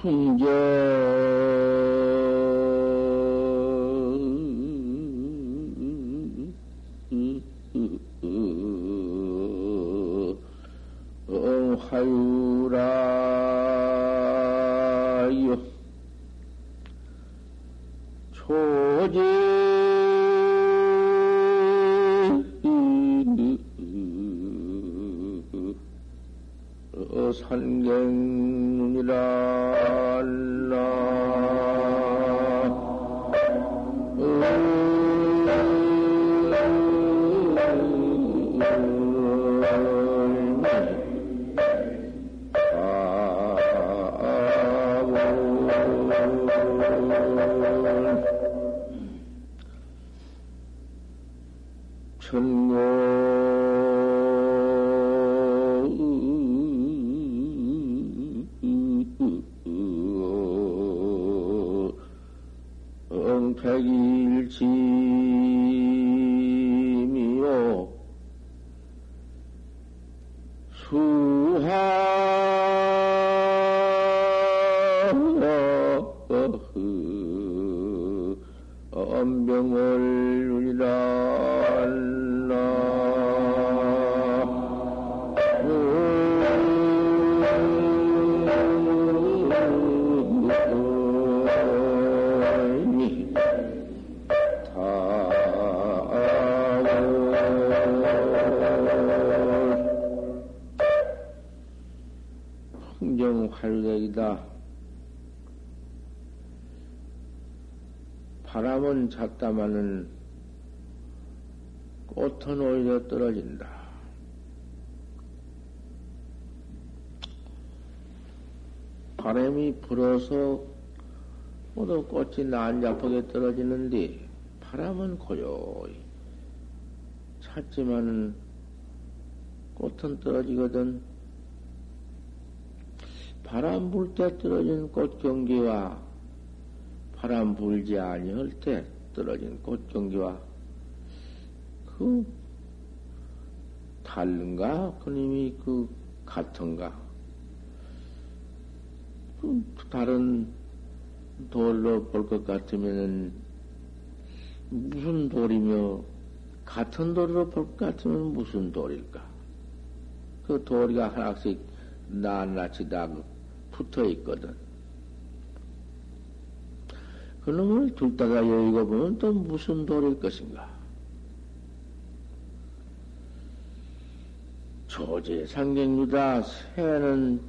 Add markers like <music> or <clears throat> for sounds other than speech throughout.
풍경 풍경활력이다. 바람은 잦다마는 꽃은 오히려 떨어진다. 바람이 불어서 모두 꽃이 난잡하게 떨어지는데 바람은 고요히 찼지만은 꽃은 떨어지거든. 바람 불 때 떨어진 꽃 경기와 바람 불지 아니할 때 떨어진 꽃 경기와 그 다른가? 그님이 그 같은가? 그 다른 돌로 볼 것 같으면은 무슨 돌이며 같은 돌로 볼 것 같으면 무슨 돌일까? 그 돌이가 하나씩 낱낱이 다 붙어 있거든. 그놈을 둘 다가 여의고 보면 또 무슨 돌일 것인가? 조제 상경유다 새는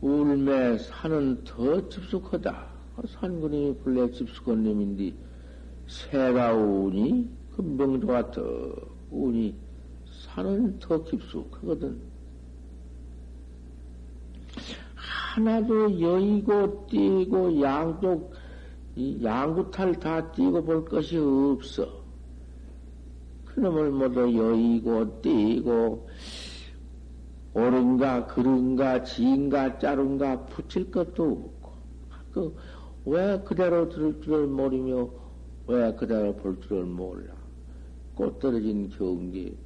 울매 산은 더 집숙하다. 산군이 본래 집숙한 놈인데 새가 우니 그 명도가 더 우니 산은 더 깊숙하거든. 하나도 여의고 띄고 양쪽 양구탈 다 띄고 볼 것이 없어. 그놈을 모두 여의고 띄고 옳은가 그른가 지인가 짜른가 붙일 것도 없고 그 왜 그대로 들을 줄을 모르며 왜 그대로 볼 줄을 몰라. 꽃 떨어진 경기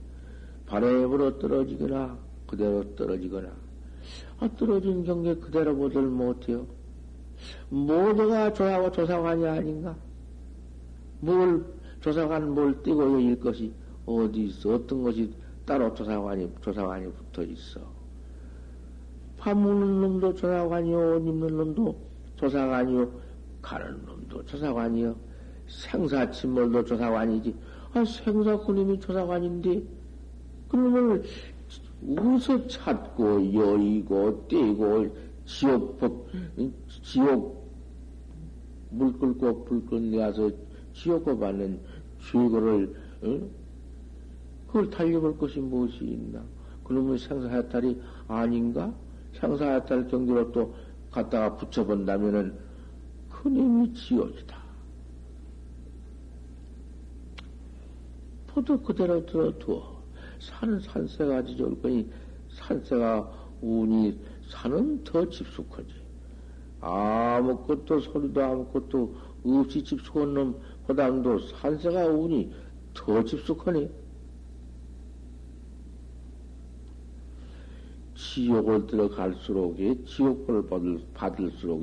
바람에 불어 떨어지거나 그대로 떨어지거나 아, 떨어진 경계 그대로 보들 못해요. 모두가 조사하고 조사관이 아닌가? 뭘, 조사관 뭘 띄고 여길 것이 어디 있어? 어떤 것이 따로 조사관이, 조사관이 붙어 있어. 밥 먹는 놈도 조사관이요, 옷 입는 놈도 조사관이요, 가는 놈도 조사관이요, 생사 침몰도 조사관이지. 아, 생사꾼님이 조사관인데, 그놈을 어디서 찾고 여의고 떼고 지옥 법 지옥 물 끓고 불 끝내서 지옥고 받는 죄고를 어? 그걸 달려볼 것이 무엇이 있나? 그러면 생사해탈이 아닌가? 생사해탈 경계로 또 갖다가 붙여본다면은 그님이 지옥이다. 포도 그대로 들어두어. 산은 산세가 아주 좋을 거니 산세가 운이 산은 더 집숙하지. 아무것도 소리도 아무것도 없이 집숙한 놈 보담도 산세가 운이 더 집숙하니. 지옥을 들어갈수록 지옥을 받을, 받을수록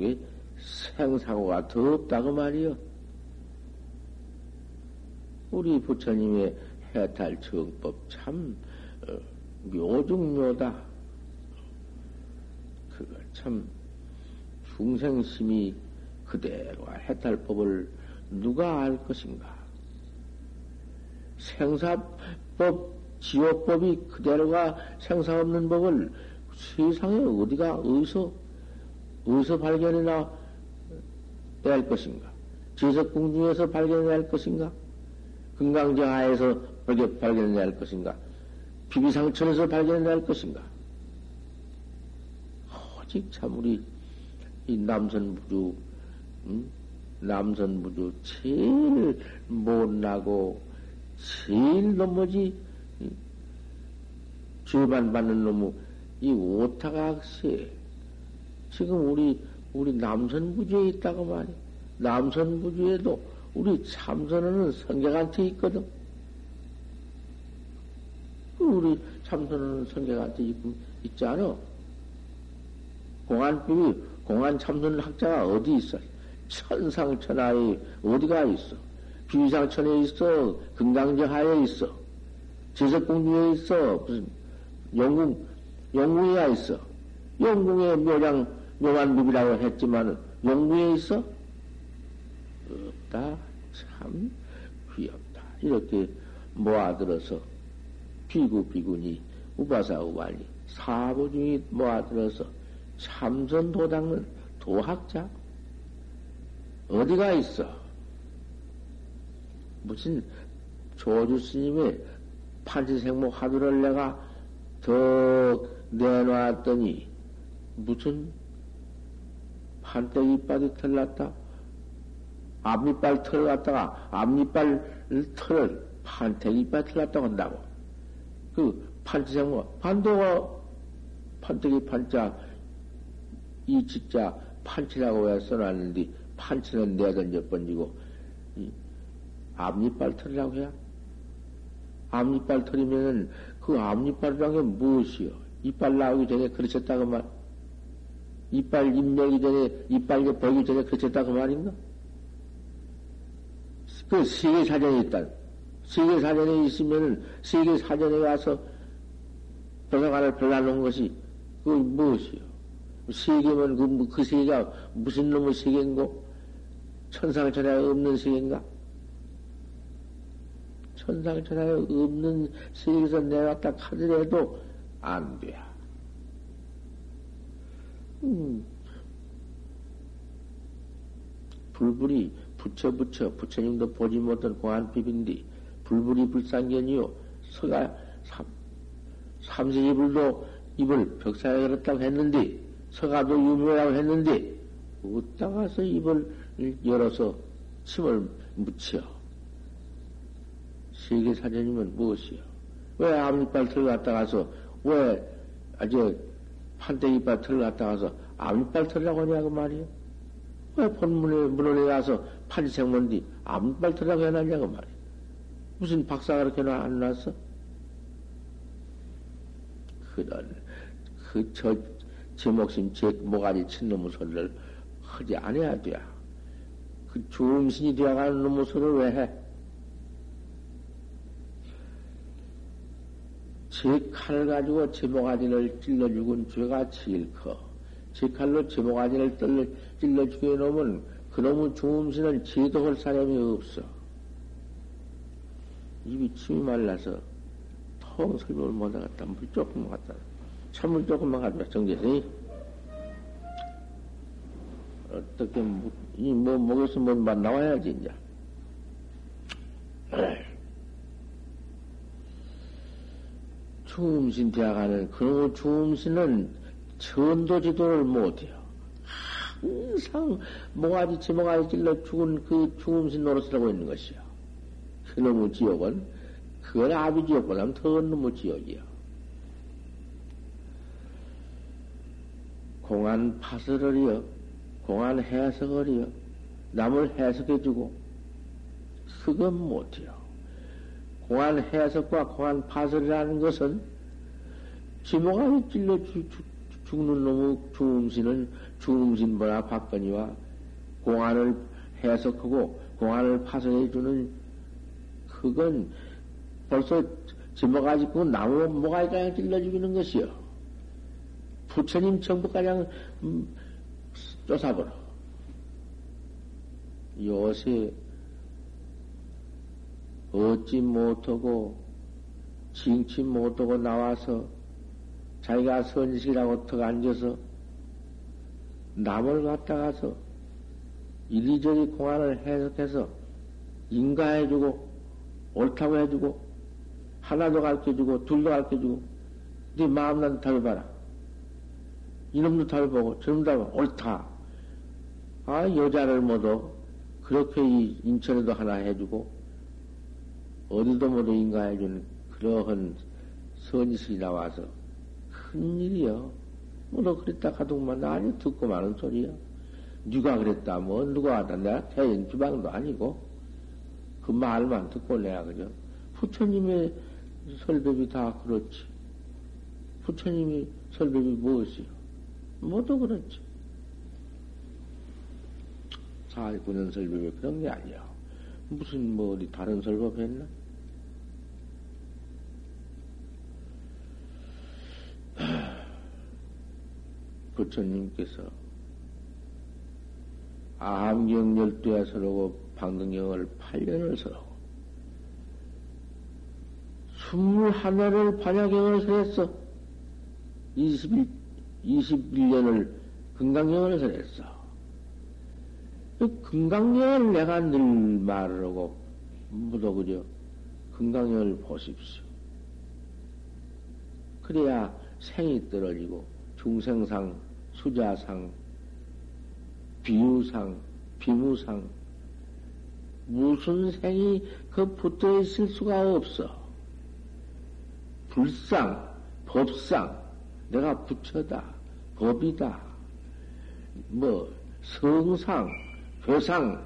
생사고가 더 없다고 말이요. 우리 부처님의 해탈 정법 참 어, 묘중묘다. 그거 참 중생심이 그대로 해탈법을 누가 알 것인가? 생사법, 지옥법이 그대로가 생사 없는 법을 세상에 어디가, 어디서, 어디서 발견해나 낼 것인가? 제석궁 중에서 발견해낼 것인가? 금강정하에서 발견해낼 것인가? 비비상천에서 발견해낼 것인가? 오직 참 우리 이 남선부주, 음? 남선부주 제일 못나고 제일 넘어지 죄만 받는 놈의 이 오타각세 지금 우리 우리 남선부주에 있다고 말이야. 남선부주에도 우리 참선하는 성격한테 있거든. 우리 참선하는 성격한테 있, 있지 않아? 공안법이 공안 참선 학자가 어디 있어? 천상천하에 어디가 있어? 비상천에 있어? 금강정하에 있어? 제석공주에 있어? 무슨 영궁 영궁에 있어? 영궁에 묘장 묘만법이라고 했지만 영궁에 있어? 없다. 참 귀엽다. 이렇게 모아들어서 비구 비구니 우바사 우발리 사부 중이 모아들어서 참선 도닦는 도학자 어디가 있어? 무슨 조주 스님의 판치생목 화두를 내가 더 내놓았더니 무슨 판때기 이빨이 털났다? 앞니빨 털을 갖다가 앞니빨 털을 판때기 이빨 털났다고 한다고. 그 판치생목 판도가 판때기 판자 이 진짜 판치라고 왜 써놨는데 판치는 내던져 번지고 앞니빨 털이라고 해야? 앞니빨 털이면은 그 앞니빨이란 게 무엇이요? 이빨 나오기 전에 그르쳤다고 말. 이빨 입력이 전에 이빨 보기 전에 그르쳤다고 말인가? 그 세계 사전에 있다. 세계 사전에 있으면은 세계 사전에 가서 도서관을 별나놓은 것이 그 무엇이요? 세계면 그, 뭐, 그 세계가 무슨 놈의 세계인고? 천상천하에 없는 세계인가? 천상천하에 없는 세계에서 내왔다 하더라도 안 돼. 음. 불불이 붙여 붙여 부처님도 보지 못한 공안 비빈디 불불이 불상견이요 서가 삼, 삼세이불도 입을 벽사에 걸었다고 했는데 서가도 유묘라고 했는데 어디다 가서 입을 열어서 침을 묻혀 세계 사전이면 무엇이요? 왜 앞니빨 털어갔다 가서 왜 아주 판때기빨 털어갔다 가서 앞니빨 털라고 하냐고 말이요? 왜 본문에 문헌에 가서 판지생문디 앞니빨 털라고 해놨냐고 말이요? 무슨 박사가 그렇게 안 났어? 그런 그저 제 목숨, 제 모가지 친 놈의 소리를 하지 않아야 돼. 그 중신이 되어가는 놈의 소리를 왜 해? 제 칼을 가지고 제 모가지를 찔러 죽은 죄가 제일 커. 제 칼로 제 찔러, 찔러 죽여 놓으면 그놈의 중음신은 제도할 사람이 없어. 입이 침이 말라서 통 설명을 못하겠다. 물 조금 갖다. 찬물 조금만 가져와, 정제생이. 어떻게, 뭐, 이, 뭐, 목에서 뭔맛 나와야지, 이제. 중음신 대학하는 그놈의 중음신은 전도 지도를 못해요. 항상 몽아지 지몽아지 찔러 죽은 그 중음신 노릇을 하고 있는 것이요. 그놈의 지옥은, 그건 아비 지옥보다 더 놈의 지옥이요. 공안 파설을이요, 공안 해석을이요, 남을 해석해주고, 그건 못해요. 공안 해석과 공안 파설이라는 것은 지모가 찔러 죽, 죽는 놈의 중음신은 중음신 보나 박건이와 공안을 해석하고 공안을 파손해주는 그건 벌써 지모가 짓고 나무 모가지 그냥 찔러 죽이는 것이요. 부처님 정부 가량 음, 쫓아버려. 요새 얻지 못하고 징치 못하고 나와서 자기가 선식이라고 턱 앉아서 남을 갖다가서 이리저리 공안을 해석해서 인가해주고 옳다고 해주고 하나도 가르쳐주고 둘도 가르쳐주고 네 마음난 답해봐라. 이놈도 답해보고 저놈도 답해보고 옳다. 아 여자를 모두 그렇게 이 인천에도 하나 해주고 어디도 모두 인가해주는 그러한 선지식이 나와서 큰일이여. 뭐너 그랬다 가동만 아니 듣고 마는 소리야. 누가 그랬다 뭐 누가 하다 내가 태인 주방도 아니고 그 말만 듣고 내가 그죠. 부처님의 설법이 다 그렇지. 부처님이 설법이 무엇이요? 모두 그렇지. 49년 설법이 그런 게 아니야. 무슨 뭐 어디 다른 설법 했나? <sighs> 부처님께서 암경 열두에 서러고 방등경을 8년을 서러고 스물하나를 반야경을 설했어. 21, 21년을 금강경을 설했어. 그 금강경을 내가 늘 말을 하고 묻어 그죠. 금강경을 보십시오. 그래야 생이 떨어지고 중생상, 수자상, 비유상, 비무상, 무슨 생이 그 붙어 있을 수가 없어. 불상, 법상, 내가 부처다, 법이다, 뭐, 성상, 회상,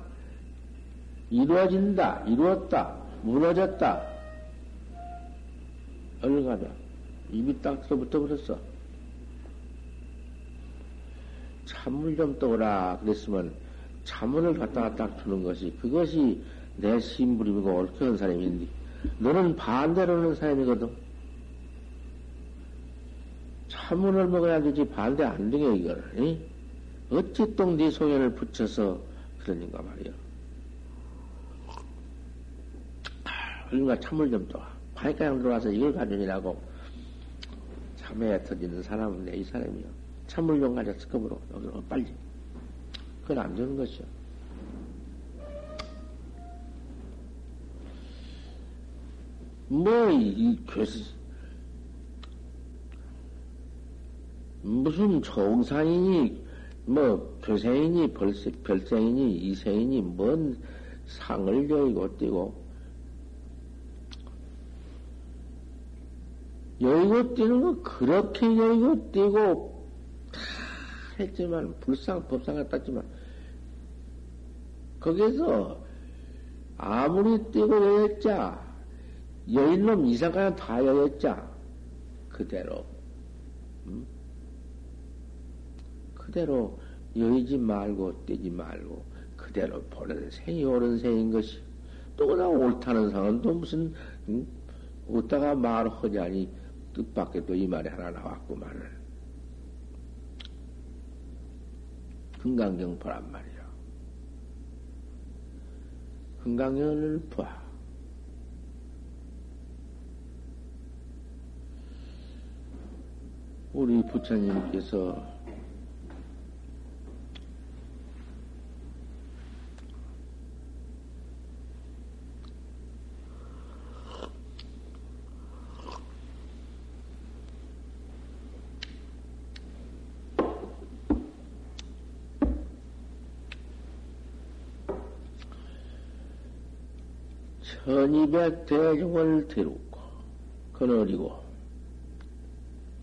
이루어진다, 이루었다, 무너졌다. 얼른 가자. 입이 딱 들어붙어 버렸어. 찬물 좀 떠오라 그랬으면 찬물을 갖다가 딱 주는 것이 그것이 내 심부름이고 옳게 한 사람인데 너는 반대로 는 사람이거든. 찬물을 먹어야 되지 반대 안 되게 이걸. 이? 어찌 똥네 소견을 붙여서 그러는가 말이야. 그러니까 찬물 좀 떠와. 파이가양 들어와서 이걸 가져오라고 참에 터지는 사람은 내 이 사람이요. 찬물 좀 가져 스컵으로 여기로 빨리. 그건 안 되는 것이요. 뭐, 이, 괴스, 무슨 총상이니, 뭐, 교생이니, 벌세, 별생이니, 이생이니, 뭔 상을 여의고 뛰고, 여의고 뛰는 거 그렇게 여의고 뛰고, 했지만, 불상, 법상 같았지만, 거기서 아무리 뛰고 여였자, 여인놈 이상까지 다 여였자, 그대로, 음? 그대로 여의지 말고 뛰지 말고, 그대로 보는 생이 옳은 생인 것이, 또 그냥 옳다는 상은 또 무슨, 음? 웃다가 말하자니, 뜻밖에 또 이 말이 하나 나왔구만을. 금강경포란 말이야. 금강경을 봐. 우리 부처님께서 천이백 대중을 데우고 거느리고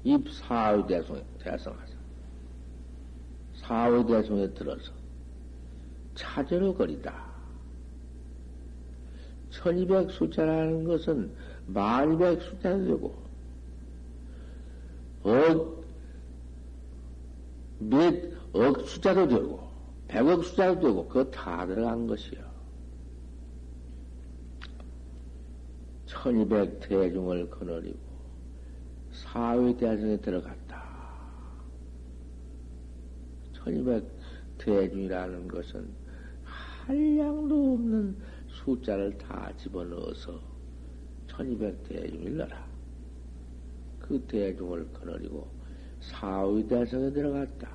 입 사의 대성에 대성하서 사의 대성에 들어서 차저로 거리다. 천이백 숫자라는 것은 만이백 숫자도 되고 억, 몇 억 숫자도 되고, 백억 숫자도 되고, 그거 다 들어간 것이요. 천이백 대중을 거느리고, 사회 대중에 들어갔다. 천이백 대중이라는 것은 한량도 없는 숫자를 다 집어넣어서 천이백 대중을 넣어라. 그 대중을 거느리고 사의 대성에 들어갔다.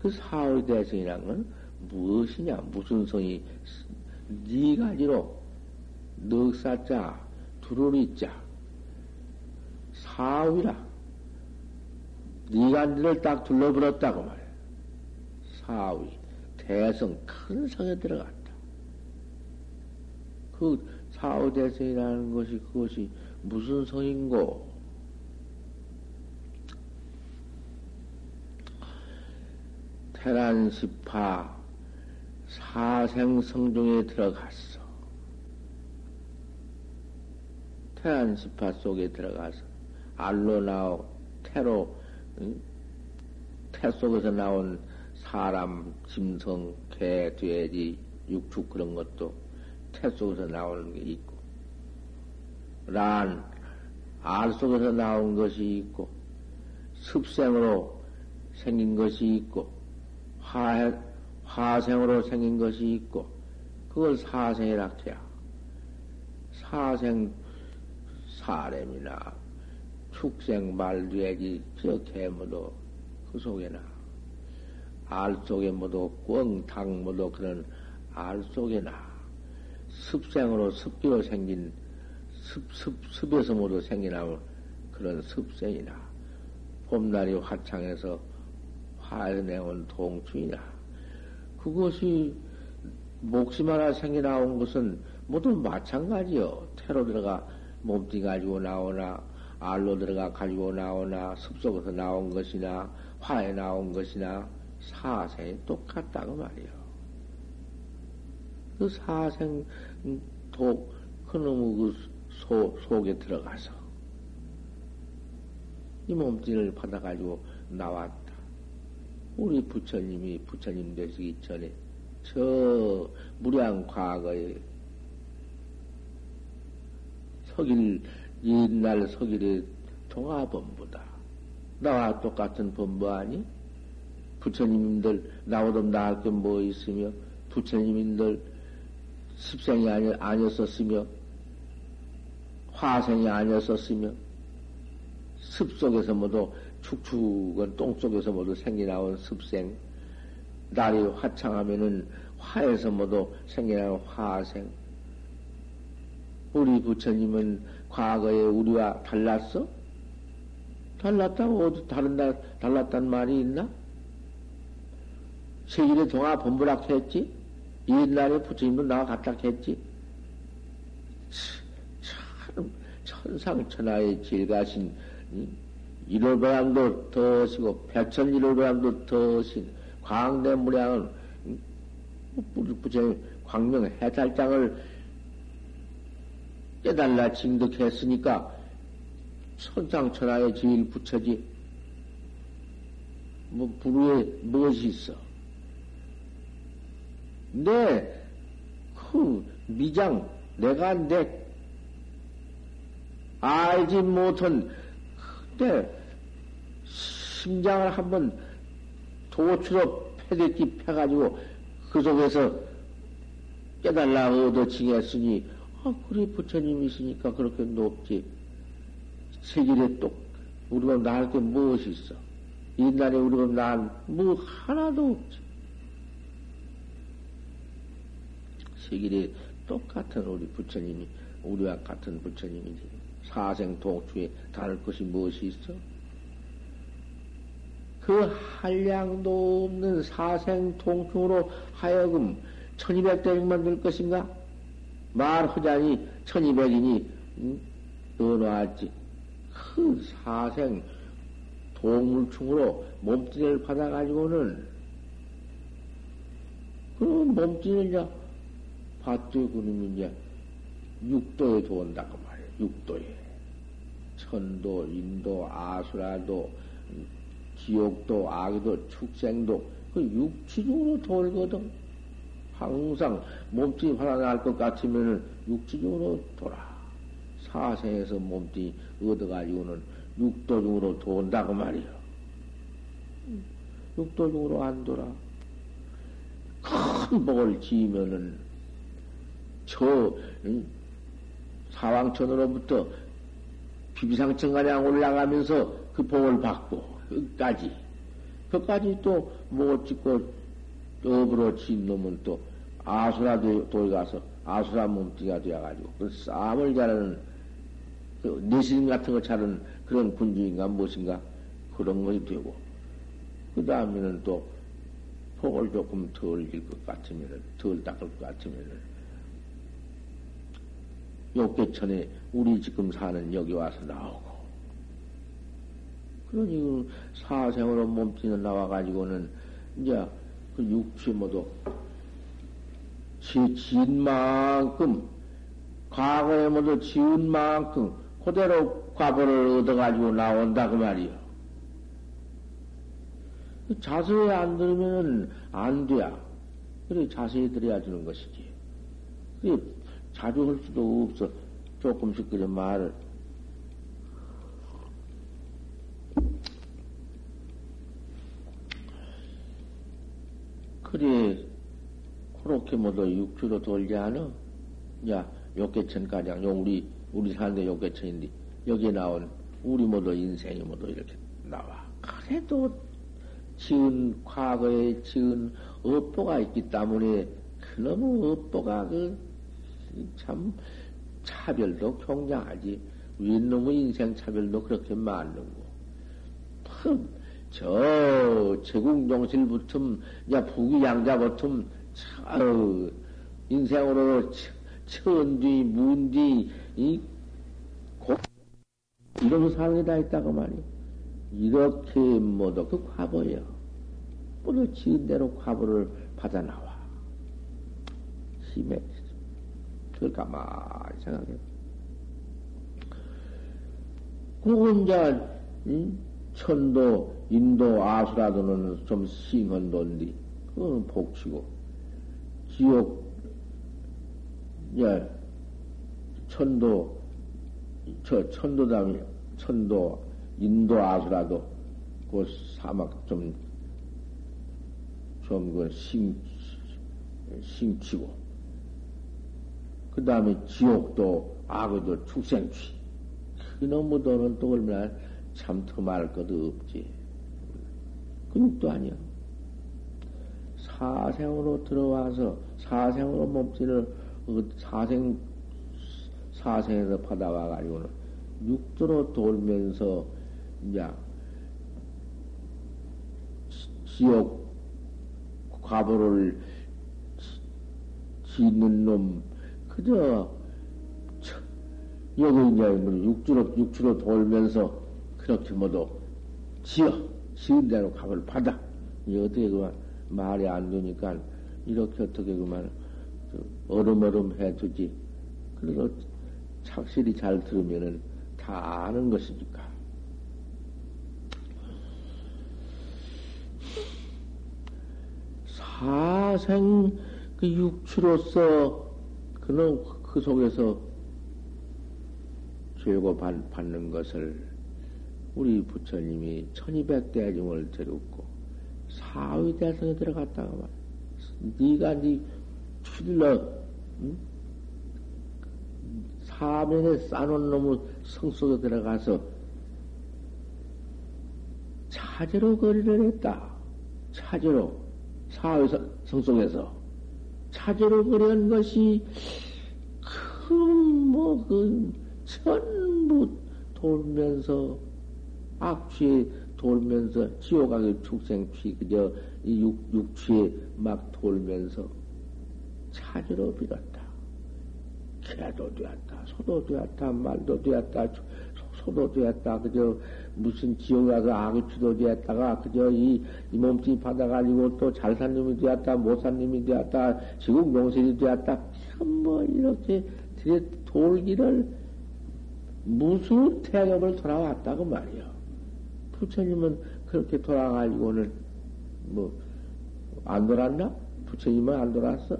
그 사의 대성이란 건 무엇이냐? 무슨 성이 네 가지로 넉사자, 두루리 자, 사위라. 네간들을 딱 둘러버렸다고 말해. 사위, 대성, 큰 성에 들어갔다. 그 사후 대성이라는 것이 그것이 무슨 성인고? 테란 십파 사생성 중에 들어갔어. 십파 속에 들어가서 알로 나오 태로 응? 태 속에서 나온 사람, 짐승, 개, 돼지, 육축 그런 것도 태 속에서 나오는 게 있고, 란, 알 속에서 나온 것이 있고, 습생으로 생긴 것이 있고, 화, 화생으로 생긴 것이 있고, 그걸 사생이라 해야. 사생, 사람이나 축생, 말, 돼지, 저 개모도 그 속에나, 알 속에 모두 꽝, 당 모두 그런 알 속에나, 습생으로 습기로 생긴 습, 습, 습에서 모두 생겨나온 그런 습생이나 봄날이 화창해서 화에서 내온 동충이나 그것이 목심 하나 생겨나온 것은 모두 마찬가지요. 태로 들어가 몸뚱이 가지고 나오나 알로 들어가 가지고 나오나 습속에서 나온 것이나 화에 나온 것이나 사생이 똑같다고 말이요. 그 사생 독, 그놈의 그 소, 속에 들어가서 이 몸뚱이를 받아가지고 나왔다. 우리 부처님이 부처님 되시기 전에 저 무량 과거에 석일, 옛날 석일의 동화범부다. 나와 똑같은 범부 아니? 부처님들 나오던 나할 게뭐 있으며 부처님들 습생이 아니, 아니었었으며, 화생이 아니었었으며, 습 속에서 모두 축축은 똥 속에서 모두 생겨나온 습생, 날이 화창하면은 화에서 모두 생겨나온 화생. 우리 부처님은 과거에 우리와 달랐어? 달랐다고 어디 다른 날 달랐단 말이 있나? 세일의 동화 본부락 했지? 옛날에 부처님도 나와 같다 했지. 참, 천상천하의 질가신, 일월보양도 더시고, 백천 일월보양도 더신, 광대무량은, 부처님 광명 해탈장을 깨달라 징득했으니까, 천상천하의 제일 부처지. 뭐, 부르에 무엇이 있어? 내, 그, 미장, 내가 내, 알지 못한, 내, 심장을 한번 도추로 패대기 패가지고, 그 속에서 깨달라 얻어 징했으니, 아, 그래, 부처님이시니까 그렇게 높지. 세길에 똑, 우리가 나할 게 무엇이 있어? 옛날에 우리가 난뭐 하나도 없지. 세길에 똑같은 우리 부처님이, 우리와 같은 부처님이지. 사생 동추에 다를 것이 무엇이 있어? 그 한량도 없는 사생 통충으로 하여금 천이백 대백만 될 것인가? 말하자니 천이백이니 응? 넣어놨지. 그 사생 동물충으로 몸뚱이를 받아가지고는 그 몸뚱이를 이제 밭도 그놈이 이제 육도에 들어온다고 말이에요. 육도에. 천도, 인도, 아수라도, 지옥도, 악도, 축생도, 그 육치중으로 돌거든. 항상 몸뚱이 살아날 것 같으면은 육지중으로 돌아. 사생에서 몸뚱이 얻어가지고는 육도중으로 돈다고 말이요. 육도중으로 안 돌아. 큰 복을 지으면은 저 사왕천으로부터 비비상천가량 올라가면서 그 복을 받고 끝까지 그까지 또 못 짓고 업으로 진 놈은 또 아수라 도에 가서 아수라 몸뚱이가 되어가지고 그 싸움을 잘하는 그 내신 같은 거 잘하는 그런 군주인가 무엇인가 그런 것이 되고 그 다음에는 또 폭을 조금 덜 질 것 같으면은 덜 닦을 것 같으면은 욕계천에 우리 지금 사는 여기 와서 나오고 그러니 그 사생으로 몸뚱이 나와가지고는 이제 그 육체 모두 지은 만큼, 과거에 모두 지은 만큼, 그대로 과보를 얻어가지고 나온다, 그 말이요. 그 자세히 안 들으면은 안 돼야. 그래, 자세히 들어야 주는 것이지. 그래, 자주 할 수도 없어. 조금씩 그래 말을. 그래, 그렇게 모두 육주로 돌지 않아? 야, 욕계천가량, 요 우리, 우리 사는데 욕계천인데, 여기 나온 우리 모두 인생이 모두 이렇게 나와. 그래도 지은, 과거에 지은 업보가 있기 때문에, 그놈의 업보가 그, 참, 차별도 경량하지. 윗놈의 인생 차별도 그렇게 많는고. 저, 제국종실부터, 야, 부귀양자부터, 아유, 인생으로 천뒤, 문뒤, 이, 고, 사는 게다 있다고 말이야. 이렇게 모두 그 과보예요. 모두 지은 대로 과보를 받아 나와. 힘에, 그걸 가만히 생각해. 그건 이제, 응? 천도, 인도, 아수라도는 좀 심한 돈디, 그건 복치고. 지옥, 예, 천도, 저 천도당, 천도, 인도 아수라도 그 사막 좀, 좀그 심, 심치고, 그 다음에 지옥도, 악어도 축생취. 그놈의 돈은 또 얼마나 참더 말할 것도 없지. 근육도 아니야. 사생으로 들어와서 사생으로 몸짓을 그 사생 사생에서 받아와 가지고는 육도로 돌면서 이제 지옥 과보를 짓는 놈 그저 여기 이제 뭐 육주로 육주로 돌면서 그렇게 모두 지어 지은 대로 값을 받아. 이 어떻게 그만 말이 안 되니까 이렇게 어떻게 그만 얼음얼음 해두지. 그래도 착실히 잘 들으면은 다 아는 것이니까. 사생 그 육추로서 그는 그 속에서 죄고 받는 것을 우리 부처님이 천이백 대중을 데렸고 사위대성에 들어갔다가 말 네가 네 출러 응? 사면에 싸놓은 놈의 성 속에 들어가서 차제로 거리를 했다. 차제로 사회성 속에서 차제로 거리한 것이 큰뭐그 전부 돌면서 악취에 돌면서 지옥하게 축생취 그저 이 육, 육취에 막 돌면서 찾으러 빌었다. 개도 되었다. 소도 되었다. 말도 되었다. 소도 되었다. 그저 무슨 지옥 가서 아기추도 되었다가 그저 이, 이 몸뚱이 받아가지고 또 잘 산 놈이 되었다. 못 산 놈이 되었다. 지금 용실이 되었다. 참뭐 이렇게 돌기를 무수 태ገብ을 돌아왔다고 말이요. 부처님은 그렇게 돌아가지고는 뭐안 돌았나? 부처님은 안 돌았어?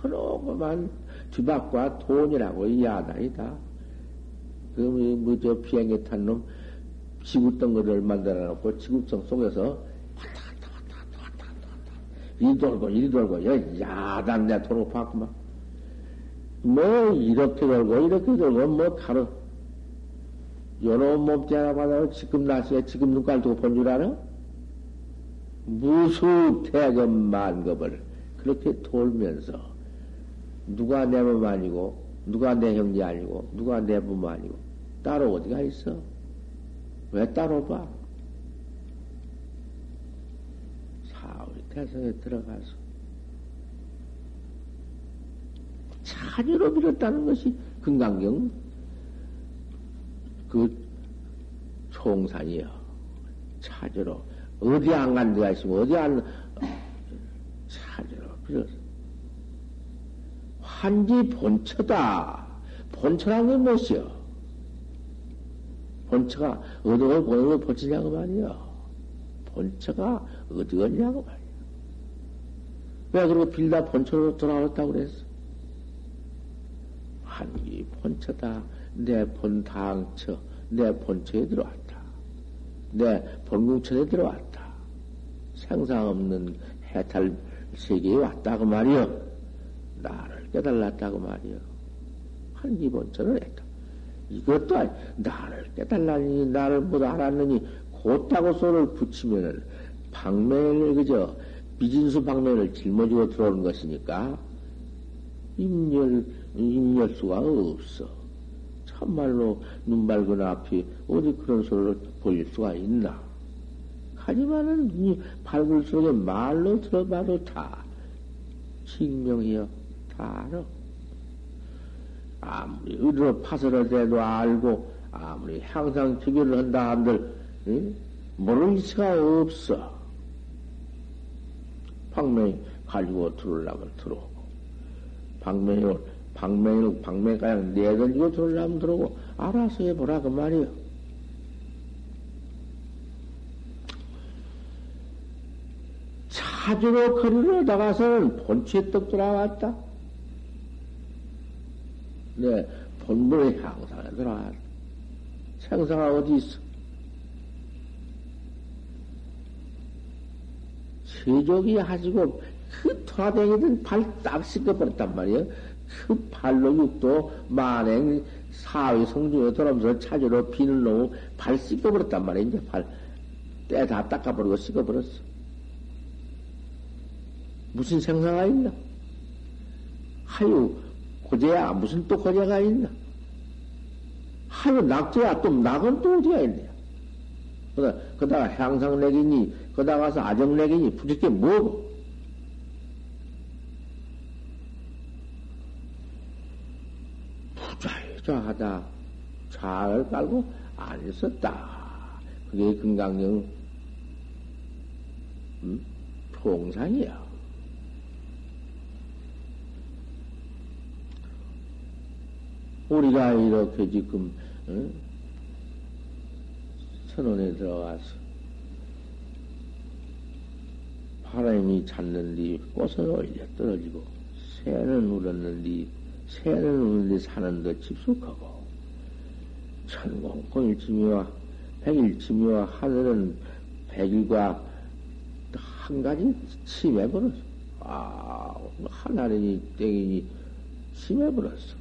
서로만 뒤박과 돈이라고 야단이다. 그, 뭐, 저 비행기 탄 놈, 지구덩어리를 만들어 놓고 지구성 속에서 왔다 갔다 왔다 갔다 왔다 갔다 왔다. 이리 돌고 이리 돌고, 야, 야단 내 도로 봤구만. 뭐, 이렇게 돌고 이렇게 돌고, 뭐, 가로, 여러 몸띠 하나 받아도 지금 날씨에 지금 눈깔 두고 본줄 알아? 무수 태금 만급을 그렇게 돌면서 누가 내 몸 아니고 누가 내 형제 아니고 누가 내 부모 아니고 따로 어디가 있어? 왜 따로 봐? 사회 태성에 들어가서 자녀로 밀었다는 것이 금강경 그 총산이요. 찾으러 어디 안 간 데가 있으면 어디 안 찾으러 빌어서 환지 본처다. 본처란 게 무엇이여? 본처가 어디가 보는 본처냐고 말이여. 본처가 어디 었냐고 말이야. 왜 그러고 빌다 본처로 돌아왔다고 그랬어? 환기 본처다. 내 본 당처, 내 본처에 들어왔다. 내 본궁처에 들어왔다. 생사 없는 해탈 세계에 왔다고 말이여. 나를 깨달았다고 말이여. 환기 본처를 했다. 이것도 아니, 나를 깨달라니, 나를 못 알았느니, 곧다고 소를 붙이면은, 방면을, 그저, 비진수 방면을 짊어지고 들어오는 것이니까, 임열, 임열수가 없어. 참말로 눈 밝은 앞이 어디 그런 소리를 보일 수가 있나? 하지만은 이 밝을수록 말로 들어봐도 다 증명이여 다 알아. 아무리 의로 파설을 대도 알고 아무리 항상 지교를 한다 한들 응? 모를 수가 없어. 방맹 가지고 들어오려면 들어오고 방맹을 방맹을 방맹 가양 내던지고 들어오려면 들어오고 알아서 해보라 그 말이요. 차주로 거리로 나가서는 본체 떡 돌아왔다. 네, 본문의 향상에 들어왔다. 생사가 어디 있어? 세족이 하시고 그 돌아다니던 발딱 씻어버렸단 말이에요. 그 발로 육도 만행 사회 성중에 돌아오면서 찾으러 비늘 놓고 발 씻어버렸단 말이에요. 이제 발, 때 다 닦아버리고 씻어버렸어. 무슨 생사가 있나? 하유, 고제야, 무슨 또 고제가 있나? 하유, 낙제야, 또 낙은 또 어디가 있냐? 그다, 그다가 향상내기니, 그다가 가서 아정내기니, 부득게 뭐? 부 자유자하다. 잘 깔고 안 있었다. 그게 금강경, 음? 통상이야. 우리가 이렇게 지금 어? 선원에 들어가서 바람이 잤는디 꽃은 올려 떨어지고 새는 울었는디 새는 우는데 사는 더 집숙하고 천공 일치미와 백일치미와 하늘은 백일과 한 가지 침해버렸어. 아, 하나이니 땡이니 침해버렸어.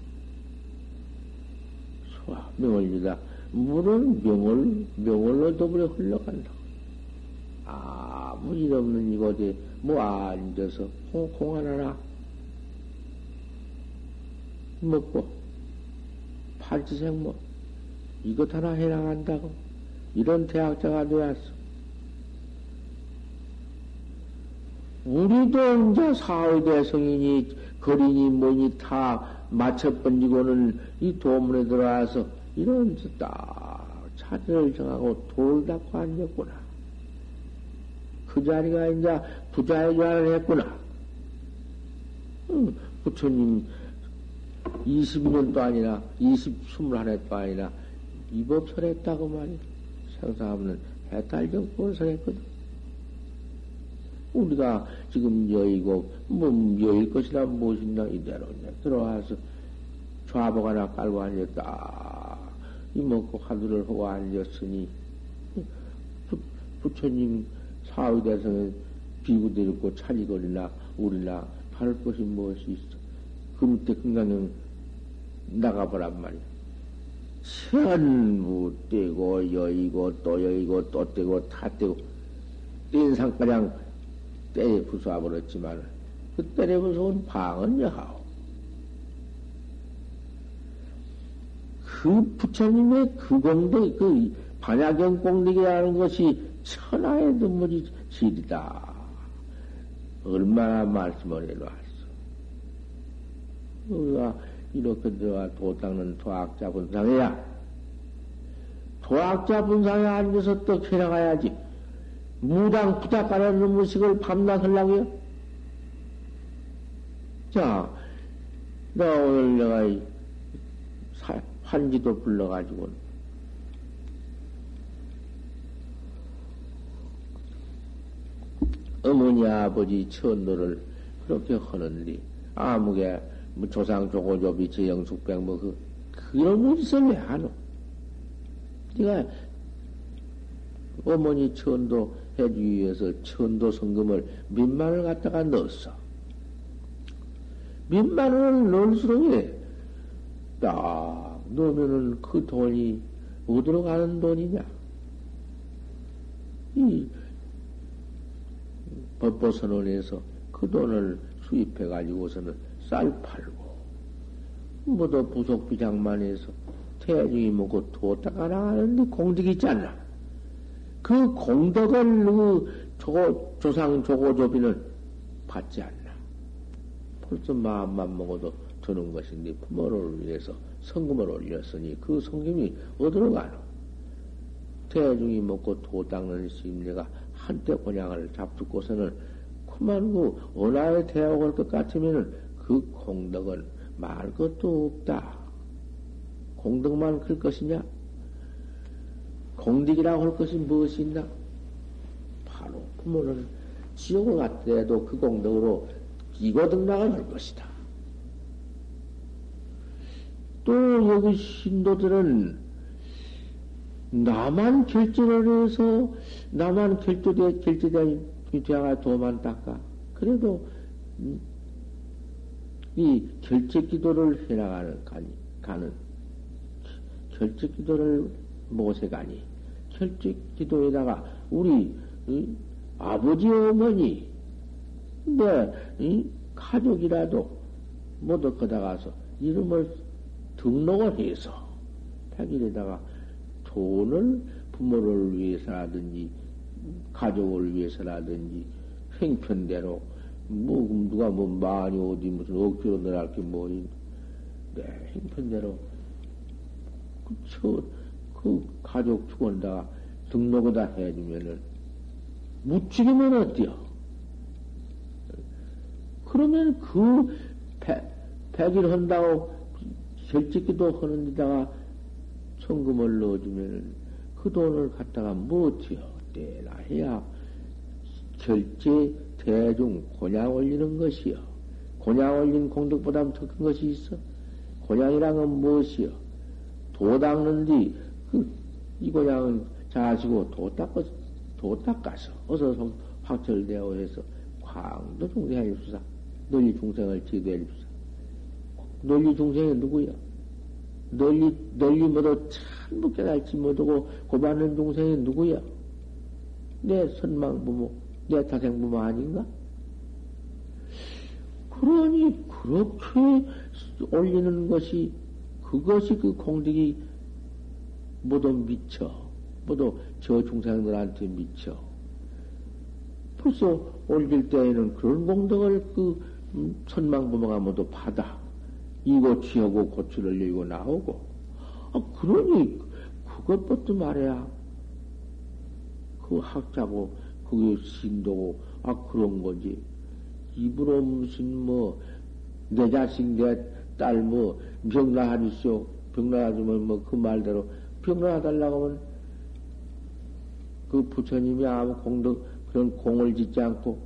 와, 명월이다. 물은 명월, 명월로 더불어 흘러간다. 아무 일 없는 이곳에 뭐 앉아서 콩, 콩 하나나 먹고 팔지생 뭐 이것 하나 해나간다고 이런 대학자가 되었어. 우리도 이제 사회대 성인이 거린이 뭐니 다 맞춰 번지고는 이 도문에 들어와서 이런 딱 차례를 정하고 돌 닦고 앉았구나. 그 자리가 이제 부자의 자리를 했구나. 응, 부처님 20년도 아니라 20, 21해도 아니라 이법설 했다고 말이야. 생사하면 해탈정법을 설했거든. 우리가 지금 여의고, 뭐, 여일 것이나 무엇이나 이대로 들어와서 좌복 하나 깔고 앉았다. 이먹고 하늘을 하고 앉았으니, 부, 부처님 사위대성에 비구들 있고 차리거리나 우리나 바를 것이 무엇이 있어. 그 밑에 금강경 나가보란 말이야. 전부 떼고 여의고 또 여의고 또 떼고 다 떼고 뗀 상가량 때에 부숴버렸지만 그 때에 부숴온 방은 여하오. 그 부처님의 그 공덕, 그 반야경 공덕이라는 것이 천하의 눈물이 질이다. 얼마나 말씀을. 우리가 이렇게 들어가 도 닦는 도학자 분상이야. 도학자 분상에 앉아서 또 해나가야지. 무당 부탁하는 음식을 밤낮 하려고요? 자, 너 오늘 내가 환지도 불러가지고 어머니 아버지 천도를 그렇게 하는데 아무게 뭐 조상 조고조비 제영숙백 뭐그 그런 짓을 왜 하노? 네가 어머니 천도 해주기 위해서 천도 성금을 몇만을 갖다가 넣었어. 몇만 원을 넣을수록 딱 넣으면은 그 돈이 어디로 가는 돈이냐? 이 법보선언에서 그 돈을 수입해가지고서는 쌀 팔고, 뭐도 부속비장만 해서 태중이 먹고 도다가 나가는데 공덕이 있잖아. 그 공덕을 그 조, 조상 조고조비는 받지 않나. 벌써 마음만 먹어도 드는 것인데 부모를 위해서 성금을 올렸으니 그 성금이 어디로 가노? 태중이 먹고 도 닦는 심내가 한때 곤양을 잡두고서는 그만 그 원하에 대하고 것 같으면은 그 공덕은 말 것도 없다. 공덕만 클 것이냐? 공덕이라고 할 것이 무엇이 있나? 바로 부모는 지옥을 갔더라도 그 공덕으로 이거등락을 할 것이다. 또 여기 신도들은 나만 결제를 해서 나만 결제돼 되어가 도만 닦아. 그래도 음, 이 결제 기도를 해나가는 가니 가는 결제 기도를 모세가니 결제 기도에다가 우리 이, 아버지 어머니 내 이, 가족이라도 모두 거다 가서 이름을 등록을 해서 백일에다가 돈을 부모를 위해서라든지 가족을 위해서라든지 행편대로 뭐 누가 뭐 많이 어디 무슨 억지로 늘어날 게뭐 내 행편대로 그 저 그 가족 축원다 등록을 다 해주면은 묻히기면 어때요? 그러면 그 백, 백일 한다고 결직기도 하는 데다가 성금을 넣어주면 그 돈을 갖다가 못해요. 때나 해야 결제 대중 곤양 올리는 것이요. 곤양 올린 공덕보다 더 큰 것이 있어? 곤양이란 건 무엇이요? 도 닦는 뒤, 그, 이 곤양은 자시고 도 닦아, 도 닦아서, 어서 확철되어 해서 광도 줍시다. 널리 중생을 지도해 줍시다. 널리 중생이 누구야? 널리, 널리 모두 참부 깨달지 못하고 고받는 동생이 누구야? 내 선망 부모, 내 타생 부모 아닌가? 그러니, 그렇게 올리는 것이, 그것이 그 공덕이 모두 미쳐. 모두 저 중생들한테 미쳐. 벌써 올릴 때에는 그런 공덕을 그 음, 선망 부모가 모두 받아. 이고 취하고 고추를 열고 나오고. 아, 그러니, 그것부터 말해야. 그 학자고, 그게 신도고, 아, 그런 거지. 입으로 무슨 뭐, 내 자식, 내, 딸 뭐 병나 하주시오. 병나 하주면 뭐 그 말대로 병나 하달라고 하면 그 부처님이 아무 공덕 그런 공을 짓지 않고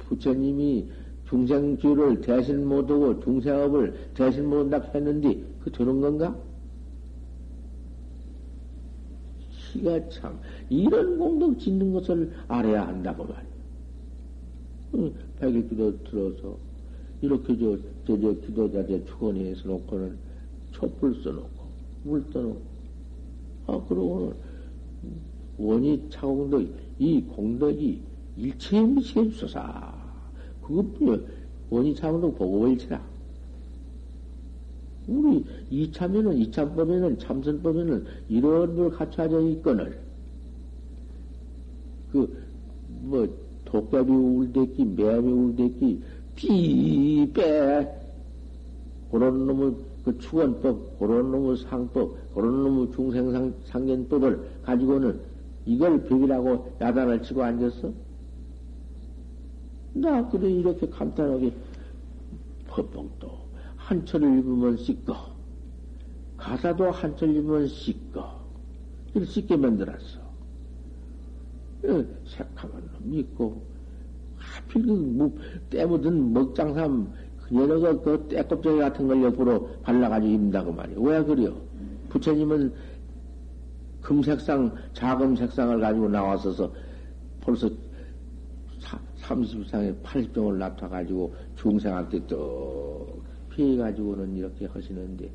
부처님이 중생주를 대신 못하고 중생업을 대신 못한다 했는데 그 되는 건가? 기가 참 이런 공덕 짓는 것을 알아야 한다고 말이야. 백일 기도 들어서 이렇게 저, 저, 저 기도자재 축원해서 놓고는 촛불 써놓고 물 떠놓고. 아 그러고는 원이 차공덕 이 공덕이 일체에 미치게 주소서. 그것뿐이야 원이 차공덕 보고 일체라. 우리 이참에는 이참법에는 참선법에는 이런 걸 갖춰져 있거늘 그뭐 도깨비 울대기 매미 울대기 삐빼 그런 놈의 그 축원법 그런 놈의 상법 그런 놈의 중생상 상견법을 가지고는 이걸 벽이라고 야단을 치고 앉았어? 나 그래 이렇게 간단하게 법봉도 한 철을 입으면 씻고 가사도 한 철 입으면 씻고 이렇게 씻게 만들었어. 새카만 놈 있고 하필 그 뭐, 때묻은 먹장삼 그녀가 그 때껍질 같은 걸 옆으로 발라가지고 입는다고 말이야. 왜 그래요? 부처님은 금색상, 자금 색상을 가지고 나왔어서 벌써 30상에 80종을 납타가지고 중생한테 떡 피해가지고는 이렇게 하시는데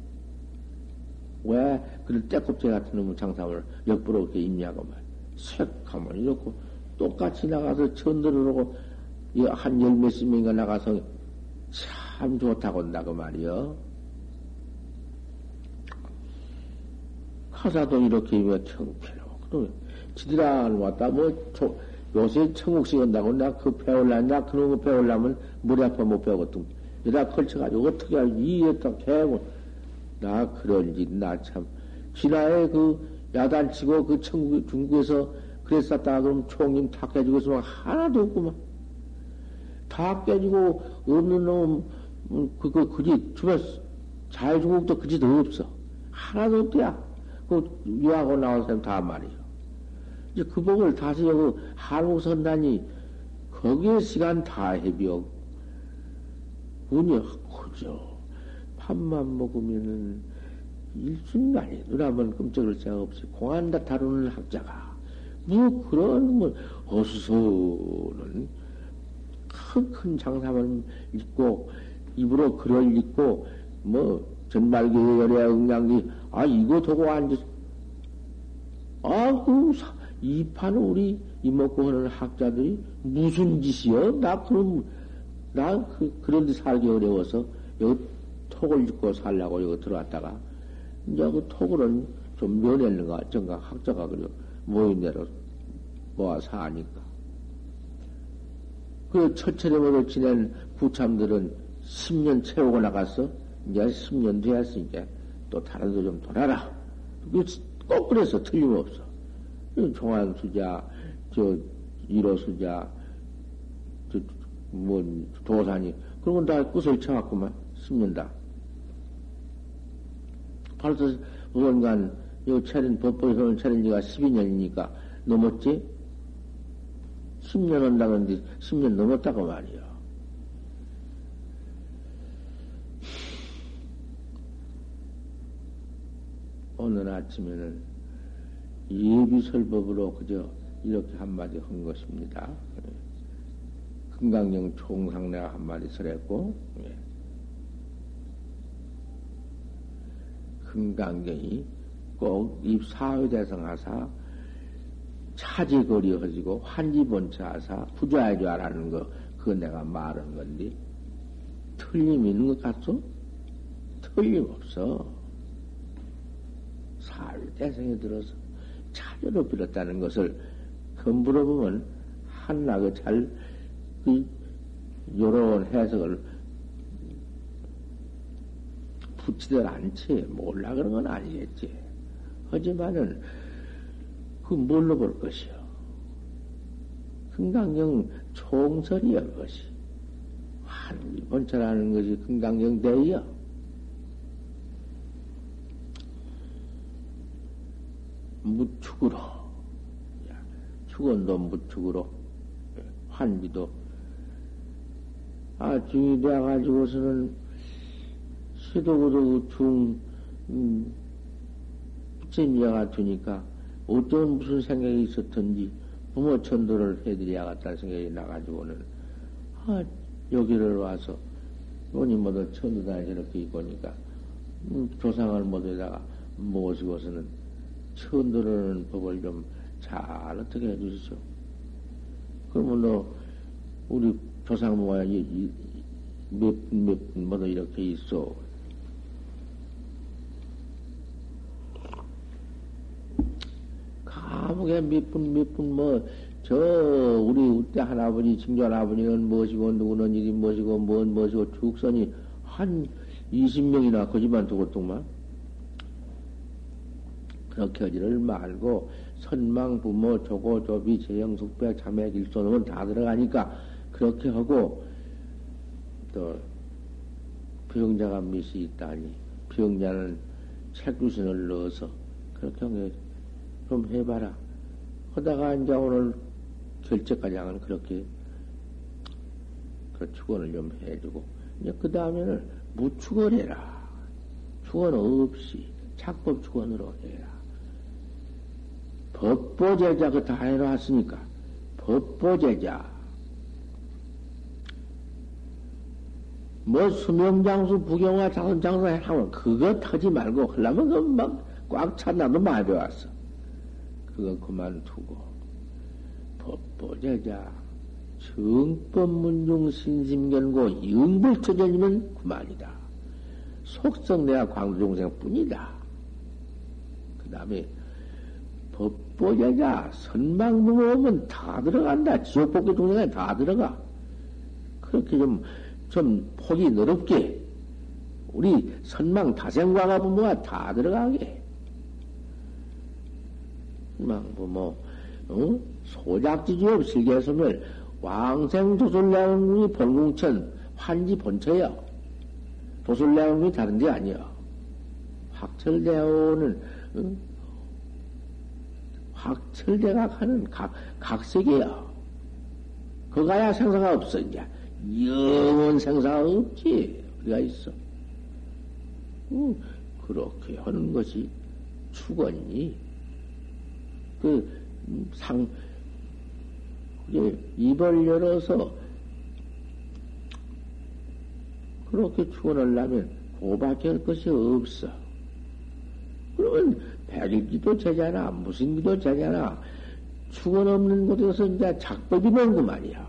왜 그런 때껍질 같은 놈의 장삼을 옆으로 이렇게 입냐고 말. 색하면 이렇고 똑같이 나가서 천들어오고 한 열 몇십 명이 나가서 참 좋다고 한다고 말이요. 가사도 이렇게 왜 청패로. 지들안 왔다, 뭐, 조, 요새 청국식 한다고 내가 그 배울라냐, 그런 거 배울라면 머리 아파 못 배우거든. 이다 걸쳐가지고 어떻게 이해했다 개고. 나 그런 짓, 나 참. 지나에 그 야단치고 그 천국, 중국에서 그랬었다가 그럼 총님 다 깨지고 하나도 없구만. 다 깨지고 없는 놈, 음, 그거, 그지, 주변 자유중국도 그지 더 없어. 하나도 없대야. 그, 유하고 나온 사람 다 말이요. 이제 그 복을 다시 여기 한국 선단이 거기에 시간 다 해비어. 운이 그죠. 밥만 먹으면은 일순간에 눈 한번 끔찍을 생각 없이 공안다 다루는 학자가 뭐 그런 뭐 어수선은 큰 큰 장사만 읽고 입으로 글을 읽고 뭐 전말기 열애 응양기 아 이거 두고 앉아 아그 이판 우리 이먹고 하는 학자들이 무슨 짓이여? 나 그럼 나 그, 그런 데 살기 어려워서 여기 톡을 읽고 살라고 여기 들어왔다가 이제 그 톡을은 좀 면했는가 어쩐가 학자가 그래 모인 대로 모아서 하니까 그 처처럼으로 지낸 부참들은 10년 채우고 나갔어. 이제 10년 되었어. 이제 또 다른 데 좀 돌아라. 꼭 그래서 틀림없어. 종안수자, 저, 일호수자, 저, 뭐, 도산이, 그런 건 다 끝을 쳐왔구만. 10년 다. 벌써, 무언간, 요 차린, 법보에서는 차린 지가 12년이니까 넘었지? 10년 한다는데 10년 넘었다고 말이야. 오늘 아침에는 예비설법으로 그저 이렇게 한마디 한 것입니다. 금강경 총상 내가 한마디 설했고, 금강경이 꼭 입 사회대성 하사 차지거리 허지고 환지본처하사 부자의 줄 알아는 거, 그거 내가 말한 건데, 틀림 있는 것 같소? 틀림없어. 사회대성에 들어서 차례로 빌었다는 것을 검부로 보면 한나그 잘, 그, 요런 해석을 붙이들 않지. 몰라 그런 건 아니겠지. 하지만은, 그 뭘로 볼 것이요? 금강경 총설이여, 그것이. 한 번처라는 것이 금강경 대이여. 무축으로, 축원도 무축으로, 환비도, 아, 중이 돼가지고서는 시도구도 중, 음, 부처님이가 되니까 어떤 무슨 생각이 있었던지 부모 천도를 해드려야겠다는 생각이 나가지고는 아, 여기를 와서 돈이 모두 천도단에 저렇게 있고니까 음, 조상을 모두에다가 모시고서는 천도라는 법을 좀 잘 어떻게 해주시죠. 그러면 너 우리 조상 모야 몇몇 모두 이렇게 있어. 감옥에 몇 분, 몇 분, 뭐, 저, 우리, 우때 할아버지, 증조 할아버지는 무엇이고, 누구는 일이 무엇이고, 뭔 무엇이고, 축선이 한 20명이나 거지만 두고동만 그렇게 하지를 말고, 선망, 부모, 조고, 조비, 재형, 숙배, 자매, 길소는 다 들어가니까, 그렇게 하고, 또, 병자가 몇이 있다니, 병자는 책두신을 넣어서, 그렇게 좀 해봐라. 하다가 이제 오늘 결제과장은 그렇게 그 축원을 좀 해주고 이제 그 다음에는 무축원해라. 축원 없이 착법 축원으로 해라. 법보제자 그 다 해놨으니까 법보제자 뭐 수명장수 부경화 자선장수 하면 그거 타지 말고 하려면 그막꽉 찼나도 말해 왔어. 그거 그만두고 법보제자 정법문중 신심견고 영불처전이면 그만이다. 속성 내가 광주종생 뿐이다. 그 다음에 법보제자 선망부모 오면 다 들어간다. 지옥복귀 동생에 다 들어가. 그렇게 좀, 좀 폭이 넓게 우리 선망 다생과가 부모가 다 들어가게. 망부모, 어? 소작지지업 실계소멸, 왕생 도술량군이 본궁천, 환지 본처야. 도술량군이 다른 데 아니야. 확철대오는, 어? 확철대가 하는 각, 각색이야. 그가야 생사가 없어, 이제. 영원 생사가 없지. 어디가 있어. 어, 그렇게 하는 것이 축원이 그, 상, 그 입을 열어서 그렇게 축원하려면 고밖에 할 것이 없어. 그러면 백일기도 제잖아, 무슨 기도 제잖아. 축원 없는 곳에서 이제 작법이 뭔그 말이야.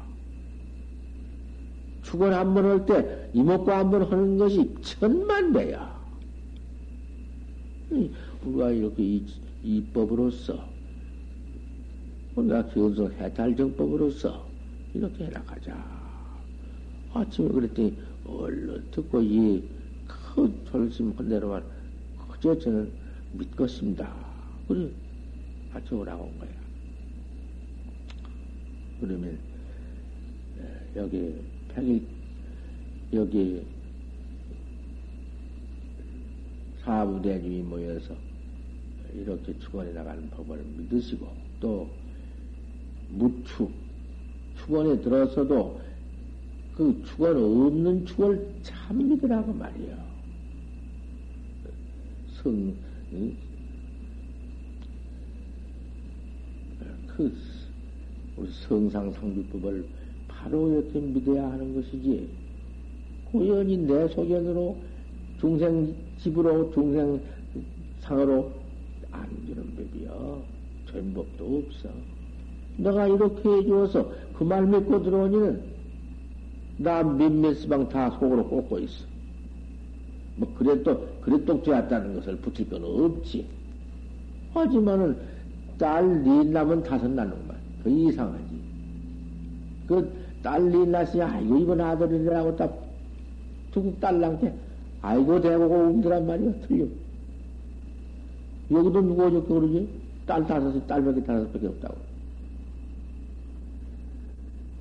축원 한 번 할 때 이목구 한 번 하는 것이 천만 배야. 우리가 이렇게 이, 이 법으로써 우리가 견성 해탈정법으로서 이렇게 해나가자. 아침에 그랬더니 얼른 듣고 이큰 졸심 헌대로만 그저 저는 믿겠습니다. 그래 아침 오라고 온 거야. 그러면 여기 백일 여기 사부대님이 모여서 이렇게 축원해 나가는 법을 믿으시고 또 무축, 축원에 들어서도 그 축원 없는 축을 참 믿으라고 말이야. 성, 응? 그, 우리 성상상비법을 바로 이렇게 믿어야 하는 것이지. 고연히 내 소견으로 중생 집으로 중생 상으로 안 주는 법이야. 전법도 없어. 내가 이렇게 해주어서 그 말 믿고 들어오니는 나 몇몇 스방 다 속으로 꽂고 있어. 뭐, 그래 도 그래 똑죄었다는 것을 붙일 건 없지. 하지만은, 딸, 네 남은 다섯 나는구만. 그 이상하지. 그, 딸, 네 낳으니 아이고, 이번 아들이라고 딱, 두고 딸랑테, 아이고, 대고 웅들란 말이야. 틀려. 여기도 누구 어저께 그러지? 딸 다섯이, 딸밖에 다섯밖에 없다고.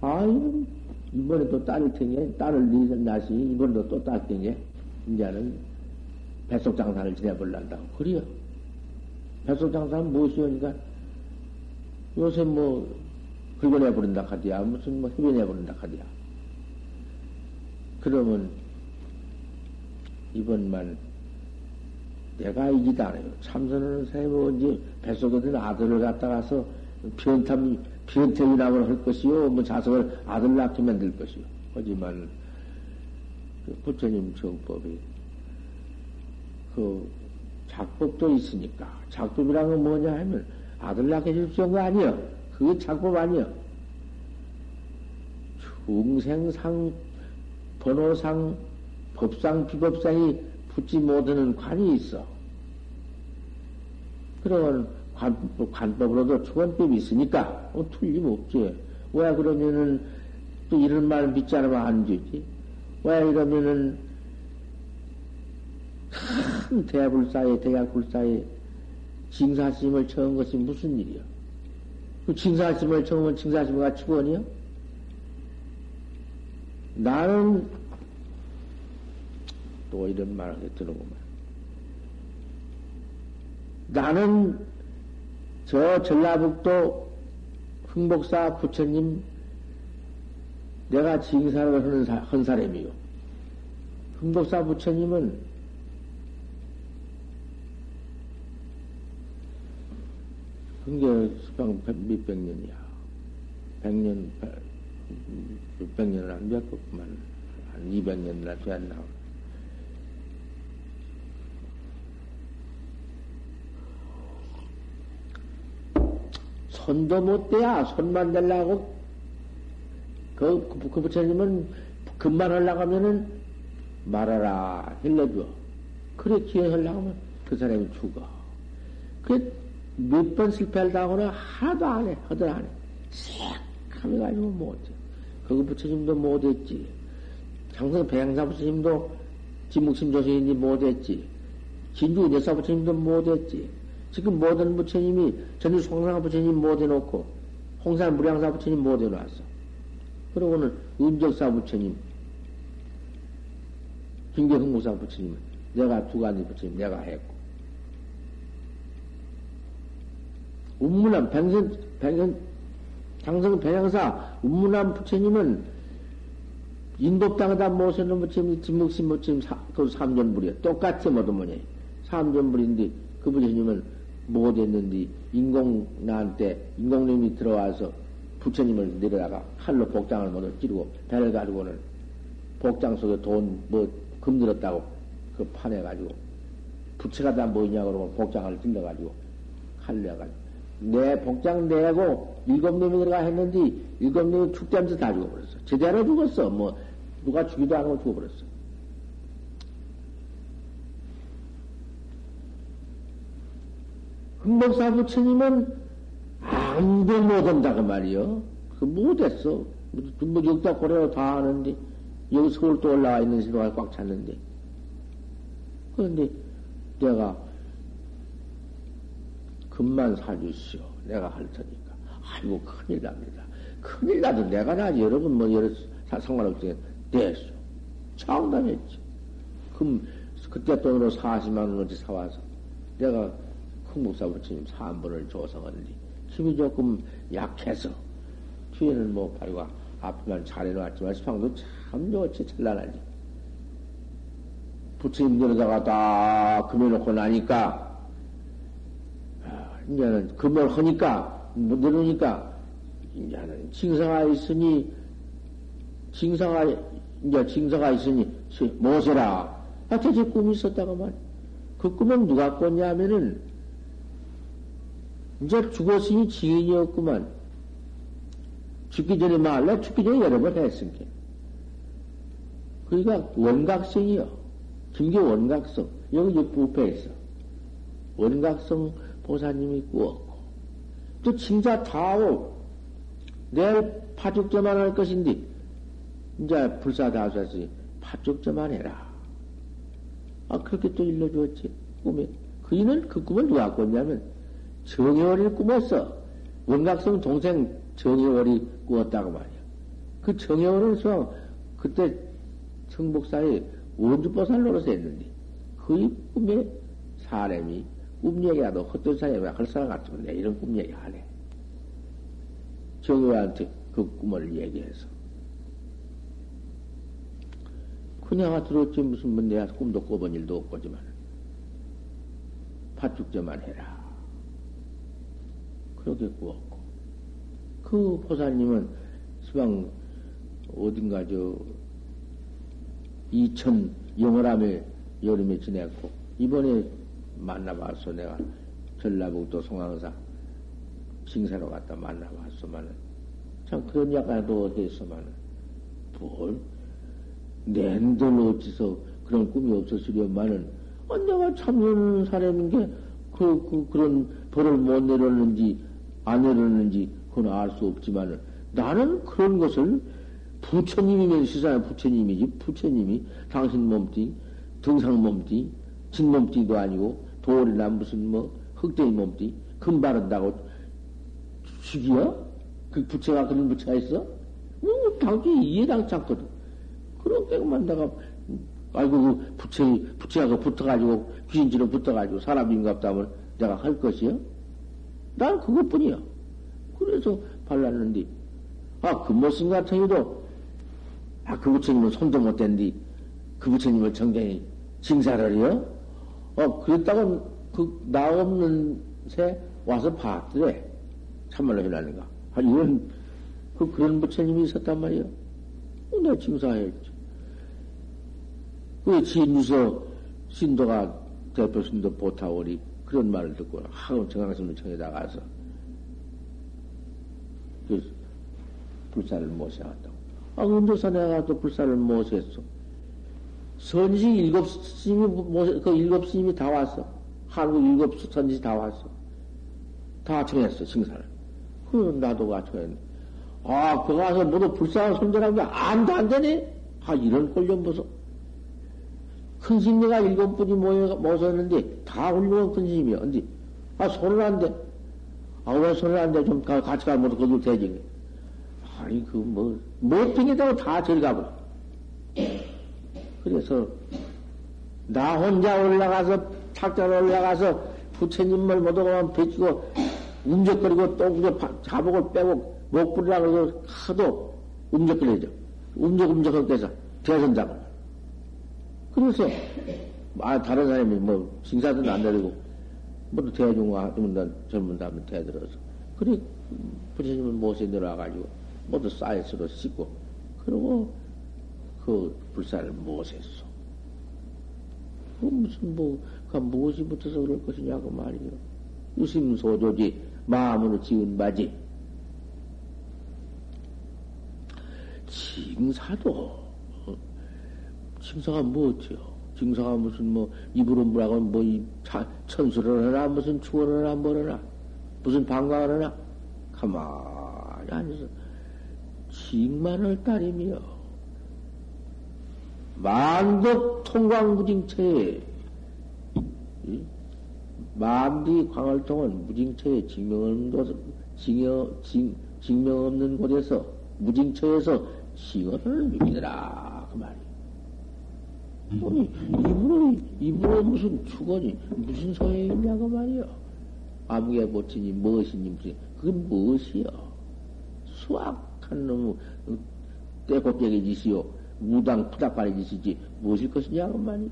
아유, 이번에 또 딸을 텐게, 딸을 낳으시니 이번에도 또딸 텐게, 이제는 뱃속 장사를 지내볼란다고. 그래요. 뱃속 장사는 무엇이오니까, 요새 뭐, 긁어내버린다 카디야. 무슨 뭐, 흡연해 버린다 카디야. 그러면, 이번만, 내가 이기다. 참선하는 사람이 언제 뱃속에 든 아들을 갖다가서 변탐, 변태이라고 할 것이요. 뭐 자석을 아들 낳게 만들 것이요. 하지만, 그 부처님 정법이, 그, 작법도 있으니까. 작법이란 건 뭐냐 하면, 아들 낳게 해줄 거 아니여. 그게 작법 아니여. 중생상, 번호상, 법상, 비법상이 붙지 못하는 관이 있어. 그러면 관, 관법으로도 초원법이 있으니까 어, 틀림 없지. 왜 그러면은 또 이런 말 믿지 않으면 안 되지? 왜 이러면은 큰 대불사에 대약불사에 징사심을 처은 것이 무슨 일이야? 그 징사심을 처으면 징사심과 축원이요? 나는 또 이런 말을 했더구만. 나는 저 전라북도 흥복사 부처님 내가 징사를 하는 사, 한 사람이요. 흥복사 부처님은 흥계 수평 몇백 년이야. 백년, 몇백 년은 안 됐겠구만. 한 이백 년이나 됐나. 손도 못 대야. 손만 대려고. 그, 그, 그 부처님은 금만 하려고 하면은 말하라. 흘려줘. 그래, 기회 하려고 하면 그 사람이 죽어. 그몇 번 실패를 당하거나 하나도 안 해. 하도 안 해. 새카매 가지고 못해. 그 부처님도 못했지. 장성 배양사 부처님도 진묵심 조신인지 못했지. 진주 여사 부처님도 못했지. 지금 모든 부처님이 전주 송상사 부처님 못 해놓고 홍산 무량사 부처님 못 해놨어. 그러고는 은적사 부처님, 김계흥무사 부처님, 내가 두 가지 부처님 내가 했고. 운문함, 백선, 백선, 장성 배양사, 운문함 부처님은 인도 땅에다 모셔놓은 부처님, 진묵신 부처님, 그 삼존불이야. 똑같이 뭐도 뭐냐. 삼존불인데, 그 부처님은 못했는데 인공 나한테 인공님이 들어와서 부처님을 내려다가 칼로 복장을 모두 찌르고 배를 가지고는 복장 속에 돈 뭐 금 들었다고 그 판에 가지고 부채가 다 뭐냐고 그러고 복장을 찔러 가지고 칼로 해가지고 내 복장 내고 일곱 놈이 들어가 했는데 일곱 놈이 죽자면서 다 죽어버렸어. 제대로 죽었어. 뭐 누가 죽이도 안 하고 죽어버렸어 목사 부처님은 아무도 못한다고 말이요. 그 못했어. 뭐 여기다 고래로 다 하는데, 여기 서울 또 올라와 있는 신호가 꽉 찼는데. 그런데 내가 금만 사주시오. 내가 할 테니까. 아이고, 큰일 납니다. 큰일 나도 내가 나지. 여러분 뭐 여러 상관없이 됐어. 장담했지. 금, 그때 돈으로 40만 원어치 사와서 내가 흥목사 부처님 3번을 조성하는데 힘이 조금 약해서 뒤에는 뭐 발과 앞만 잘 해놨지만 수상도 참 좋지 찬란하지. 부처님 내려다가 다 금해놓고 나니까 아, 이제는 금을 하니까 못 내려오니까 이제는 징사가 있으니 징사가 이제 징사가 있으니 모세라. 아, 대체 꿈이 있었다고 말그 꿈은 누가 꿨냐면은 이제 죽었으니 지인이 없구만. 죽기 전에 말래 죽기 전에 여러 번 했으니까. 그러니까 원각성이요. 김계 원각성. 여기 부패 있어. 원각성 보사님이 꾸었고. 또 진짜 다오. 내일 파죽점만 할 것인데, 이제 불사 다수하시 파죽점만 해라. 아, 그렇게 또 일러주었지. 꿈에. 그이는 그 꿈을 누가 꿨냐면, 정혜월이를 꾸몄어. 원각성 동생 정혜월이 꾸었다고 말이야. 그 수왕, 그때 청복사에 원주보살 노릇을 했는데, 그 꿈에 사람이 꿈 얘기라도 헛된 사람이 할 사람 같으면 내 이런 꿈 얘기 하네. 정해한테 그 꿈을 얘기해서. 그냥 들었지 무슨 뭐 내가 꿈도 꿔본 일도 없고지만 파죽제만 해라. 그렇게 꾸었고. 그 보살님은 수방 어딘가 저 이천 영월암에 여름에 지냈고 이번에 만나봤어 내가 전라북도 송황사 징사로 갔다 만나봤어만은. 참 그런 약간도 했어만은 뭘? 낸들 어찌서 그런 꿈이 없었으려만은 어, 내가 참여는 사람인 게 그, 그, 그런 벌을 못 내렸는지 안 내렸는지 그건 알 수 없지만은 나는 그런 것을 부처님이면 시사의 부처님이지 부처님이 당신 몸띠 등상 몸띠 진 몸띠도 아니고 돌이나 무슨 뭐 흑대의 몸띠 금바른다고 죽이요? 그 부처가 그런 부처가 있어? 뭐 당연히 이해당치 않거든. 그런 게만 내가 아이고 그 부처 부처가 그 붙어가지고 귀신처럼 붙어가지고 사람인갑다 하면 내가 할 것이요? 난 그것뿐이야. 그래서 발랐는데 아 금모신 같은 경우도 아 그 부처님은 손도 못 댄디 그 부처님을 정경히 징사를 해요? 어 그랬다고 그 나 없는 새 와서 봤더래 참말로 해라는가 아 이런 그 그런 부처님이 있었단 말이야. 어, 내가 징사했지. 그 진유서 신도가 대표 신도 보타오리 그런 말을 듣고 하고 정강심청에 나가서 그 불사를 모셔왔다고. 아, 은도사 내가 또 불사를 모셨어. 선지 일곱 스님이 모셔, 그 일곱 스님이 다 왔어. 한국 일곱 선지 다 왔어. 다 청했어, 칭사를. 그 나도 가 청했네. 아, 그 가서 모두 불쌍한 손절하면 안도 안 되네? 아, 이런 꼴좀 보소. 큰 스님네가 일곱 분이 모여, 모셨는데 다 훌륭한 큰 스님이야. 근데, 아, 손을 안 대. 아, 왜 손을 안 대? 좀 가, 같이 가면 거기 되지. 아니, 그, 뭐, 못되겠다고 다 저리 가고. 그래서, 나 혼자 올라가서, 탁자로 올라가서 부처님을 못 오고만 배치고, 움적거리고 또 그저 자복을 빼고 목 부리라고 해서 하도 움적거리죠. 움적움적하게 해서 대선자고. 그래서, 아, 다른 사람이 뭐, 징사든 안 내리고, 뭐또 대중화 하면 젊은 다음에 대들어서. 그래, 부처님을 못에 내려와가지고, 모두 쌓여서로 씻고, 그러고, 그 불사를 못했어. 그 무슨 뭐, 그 무엇이 붙어서 그럴 것이냐고 말이요. 유심소조지, 마음으로 지은 바지. 징사도 징사가 뭐지요? 징사가 무슨 뭐 입으로 뭐라고 뭐이 천수를 하나 무슨 추원을 하나 뭐하나 무슨 방광을 하나 가만히 앉아서 징만을 따르며 만덕 통광무징체에 만디 광을통은 무징체에 증명 없는 곳, 징, 증명 없는 곳에서 무징처에서 징어를 믿으라 그 말이야. 아니, 입으로, 입으로 무슨 축원이, 무슨 소용이 있냐고 말이요. 아무개 보치니, 무엇이니, 무슨, 그건 무엇이요? 수악한 놈의 떼곡쟁이 짓이요. 무당 푸닥거리 짓이지, 무엇일 것이냐고 말이요.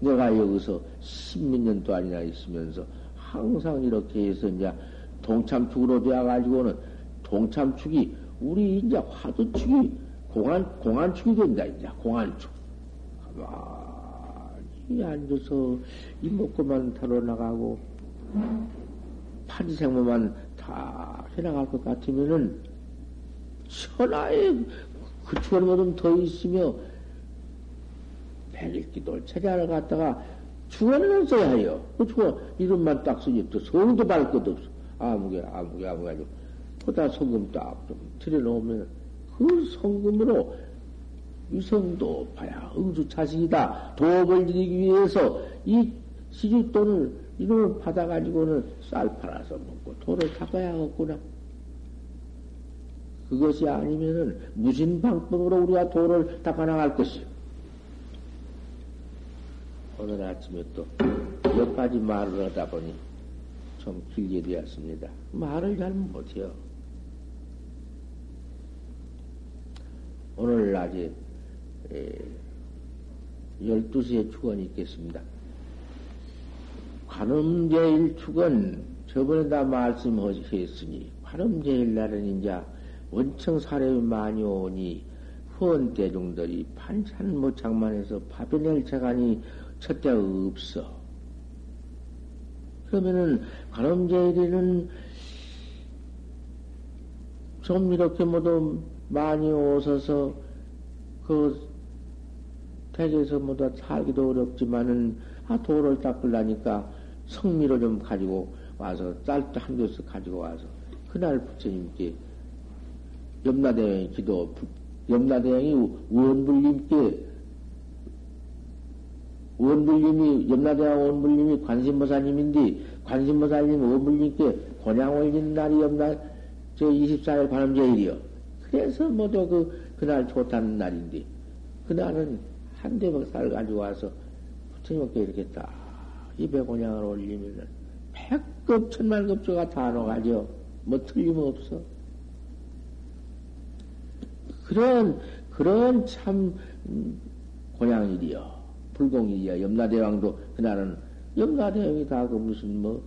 내가 여기서 십몇 년도 아니나 있으면서 항상 이렇게 해서 이제 동참축으로 되어가지고는 동참축이 우리 이제 화두축이 공안, 공안축이 된다, 이제, 공안축. 가만히 앉아서 이목구만 타러 나가고, 판생모만 다 해나갈 것 같으면은, 천하에 그 추원보다 더 있으며, 백일기도 체자를 갖다가 주원을 써야 해요. 그 주원, 이름만 딱 쓰지, 또발 것도 없어. 아무개, 아무개, 아무개, 아무개. 보다 소금 딱 좀 들여놓으면, 그 성금으로 유성도 봐야 응주 자식이다. 도업을 이기 위해서 이 시주돈을 이놈을 받아가지고는 쌀 팔아서 먹고 돈을 닦아야겠구나. 그것이 아니면은 무슨 방법으로 우리가 도를 닦아나갈 것이요. 오늘 아침에 또 몇 가지 말을 하다 보니 좀 길게 되었습니다. 말을 잘 못해요. 오늘 낮에 12시에 축원이 있겠습니다. 관음제일 축은 저번에 다 말씀하셨으니 관음제일 날은 이제 원청 사례이 많이 오니 후원 대중들이 반찬 모창만해서 파변낼 재간이 첫째 없어. 그러면은 관음제일에는 좀 이렇게 모두 많이 오셔서 그 댁에서 모두 살기도 어렵지만은 아 도를 닦으려니까 성미로 좀 가지고 와서 쌀도 한 교씩 가지고 와서 그날 부처님께 염라대왕이 기도 염라대왕이 원불님께 원불님이 염라대왕 원불님이 관심보사님인데 관심보사님 원불님께 권양 올린 날이 염라 저 24일 관음제일이요. 그래서 모두 그 그날 좋다는 날인데 그날은 한 대박살 가지고 와서 부처님께 이렇게 딱 입에 곤양을 올리면은 백급 천만급조가 다 녹아져. 뭐 틀림없어. 그런, 그런 참, 음, 곤양일이여. 불공일이여. 염라대왕도 그날은 염라대왕이 다 그 무슨 뭐,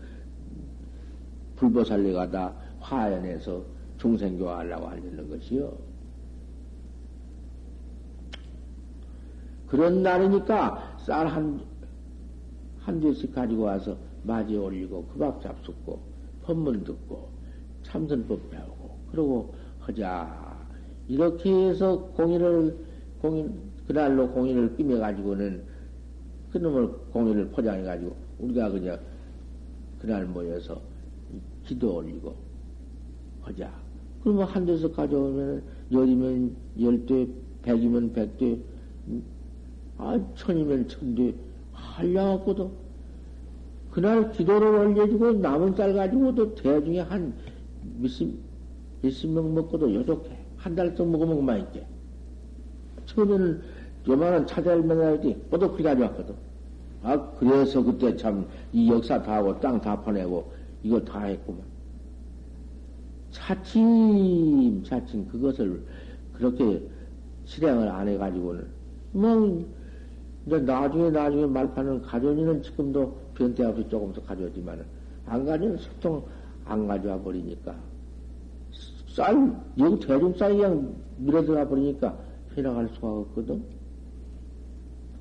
불보살리가 다 화연해서 중생교하려고 하려는 것이요. 그런 날이니까 쌀 한, 한 대씩 가지고 와서 맞이 올리고 그 밥 잡숫고 법문 듣고 참선법 배우고 그러고 하자. 이렇게 해서 공인을, 공인, 그날로 공인을 끼매가지고는 그놈을 공인을 포장해가지고 우리가 그냥 그날 모여서 기도 올리고 하자. 그러면 한 대서 가져오면 열이면 열 대, 백이면 백 대, 아, 천이면 천 대, 한량하고도 그날 기도를 올려주고 남은 쌀 가지고도 대중에 한 몇십, 몇십 명 먹고도 요렇게 한 달쯤 먹으면 그만 있게. 처음에는 요만한 차자를 만나야지 뽀도 그리 가져왔거든. 아, 그래서 그때 참 이 역사 다 하고 땅 다 파내고 이거 다 했구만. 차츰, 차츰 그것을 그렇게 실행을 안 해가지고는 뭐 이제 나중에 나중에 말파는 가져오는 지금도 변태 없이 조금 더 가져오지만은 안 가져오는 소통 안 가져와 버리니까 쌀 여기 대중 쌀이 그냥 밀어들어 버리니까 해나갈 수가 없거든.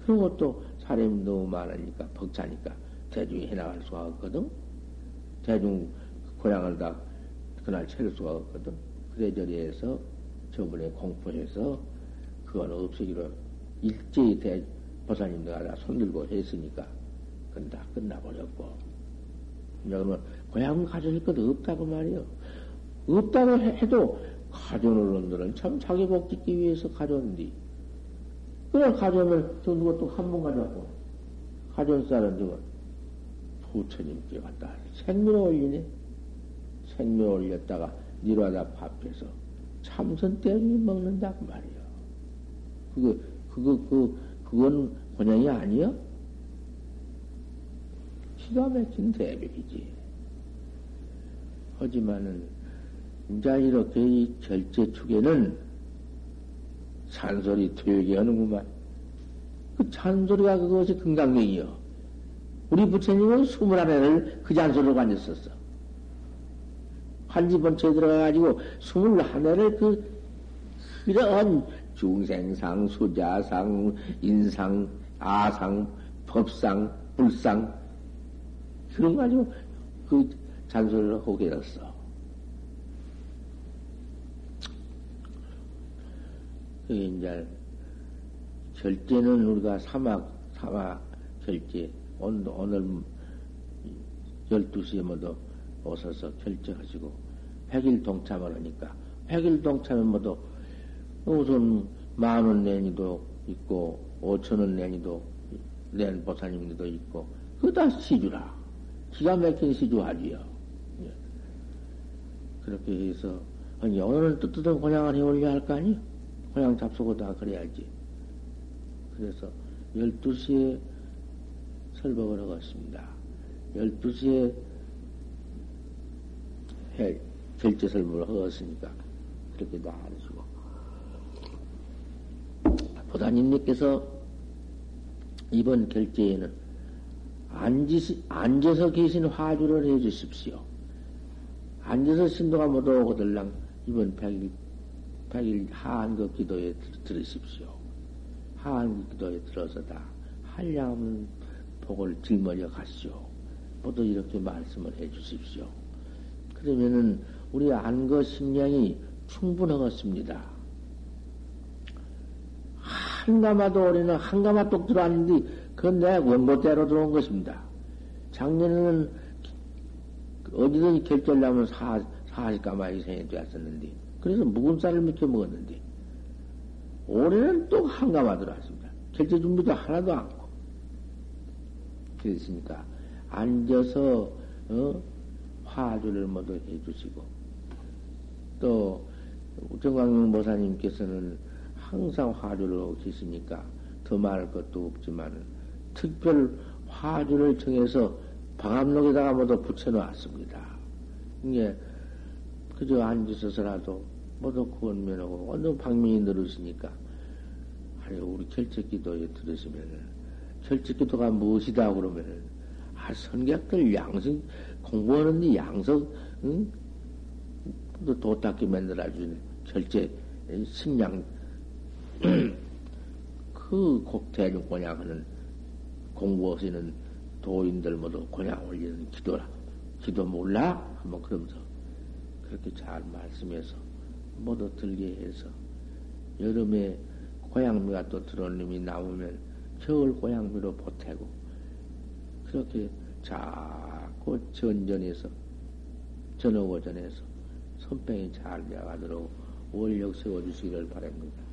그런 것도 사람이 너무 많으니까 벅차니까 대중이 해나갈 수가 없거든. 대중 고향을 다 그날 채울 수가 없거든. 그래 저리해서 저번에 공포해서 그건 없애기로 일제히 대 보사님들 다 손들고 했으니까 그건 다 끝나버렸고 그러면 고향 가져올 것 없다고 말이요. 없다고 해도 가져오는 놈들은 참 자기 복 짓기 위해서 가져온디. 그래 가져오면 저 누가 또 한 번 가져왔고 가져온 쌀은 누가 부처님께 갖다 생묘 올리네. 생묘 올렸다가 니로하다 밥해서 참선 때문에 먹는다고 말이요. 그거 그거 그 그건 본향이 아니여? 기가 막힌 대백이지. 하지만은, 이제 이렇게 이 결제 축에는 잔소리 되게 하는구만. 그 잔소리가 그것이 금강경이요. 우리 부처님은 스물한 래를그 잔소리로 앉았었어. 한지번째 들어가가지고 스물한 해를 그런 중생상, 수자상, 인상, 아상, 법상, 불상, 그런 거 가지고 그 잔소리를 하고 계셨어. 이제, 결제는 우리가 사막, 사막 결제, 오늘, 오늘 12시에 모두 오셔서 결제하시고, 100일 동참을 하니까, 100일 동참은 모두 우선 만 원 내니도 있고, 오천 원 내니도 낸 보사님들도 있고, 그거 다 시주라. 기가 막힌 시주 하지요. 예. 그렇게 해서 아니, 오늘은 뜨뜻한 고향을 해올려야 할거 아니요? 고향 잡수고 다 그래야지. 그래서 12시에 설법을 하겠습니다. 12시에 해, 결제 설법을 하겠으니까 그렇게 다 하시고. 보다님께서 이번 결제에는 앉으시, 앉아서 계신 화주를 해 주십시오. 앉아서 신도가 못 오고들랑 이번 백일, 백일 하한그 기도에 들으십시오. 하한그 기도에 들어서 다 한량없는 복을 짊어져 가시오. 모두 이렇게 말씀을 해 주십시오. 그러면은 우리 안거 식량이 충분하겠습니다. 한가마도 올해는 한가마 똑 들어왔는데 그건 내 원고대로 들어온 것입니다. 작년에는 어디든지 결절 나면 사, 사십가마 이상이 되었었는데 그래서 묵은 쌀을 미켜 먹었는데 올해는 또 한가마 들어왔습니다. 결제 준비도 하나도 않고 그랬으니까 앉아서 어? 화주를 모두 해주시고 또 정광용 모사님께서는 항상 하고 계시니까 더 말할 것도 없지만 특별 화주를 정해서 방암록에다가 모두 붙여놓았습니다. 이게 그저 앉으셔서라도 모두 구원면하고 완전 방명이 늘으시니까 아니 우리 결책기도에 들으시면은 결책기도가 무엇이다 그러면은 아 선객들 양성 공부하는데 양성 응? 도 닦게 만들어주는 결제 식량 <clears throat> 그 곡대중 권양하는 공부하시는 도인들 모두 권양 올리는 기도라. 기도 몰라? 한번 그러면서 그렇게 잘 말씀해서 모두 들게 해서 여름에 고향미가 또 놈이 나오면 겨울 고향미로 보태고 그렇게 자 꾸 전전해서 전어고전해서 손병이 잘 되어가도록 원력 세워주시기를 바랍니다.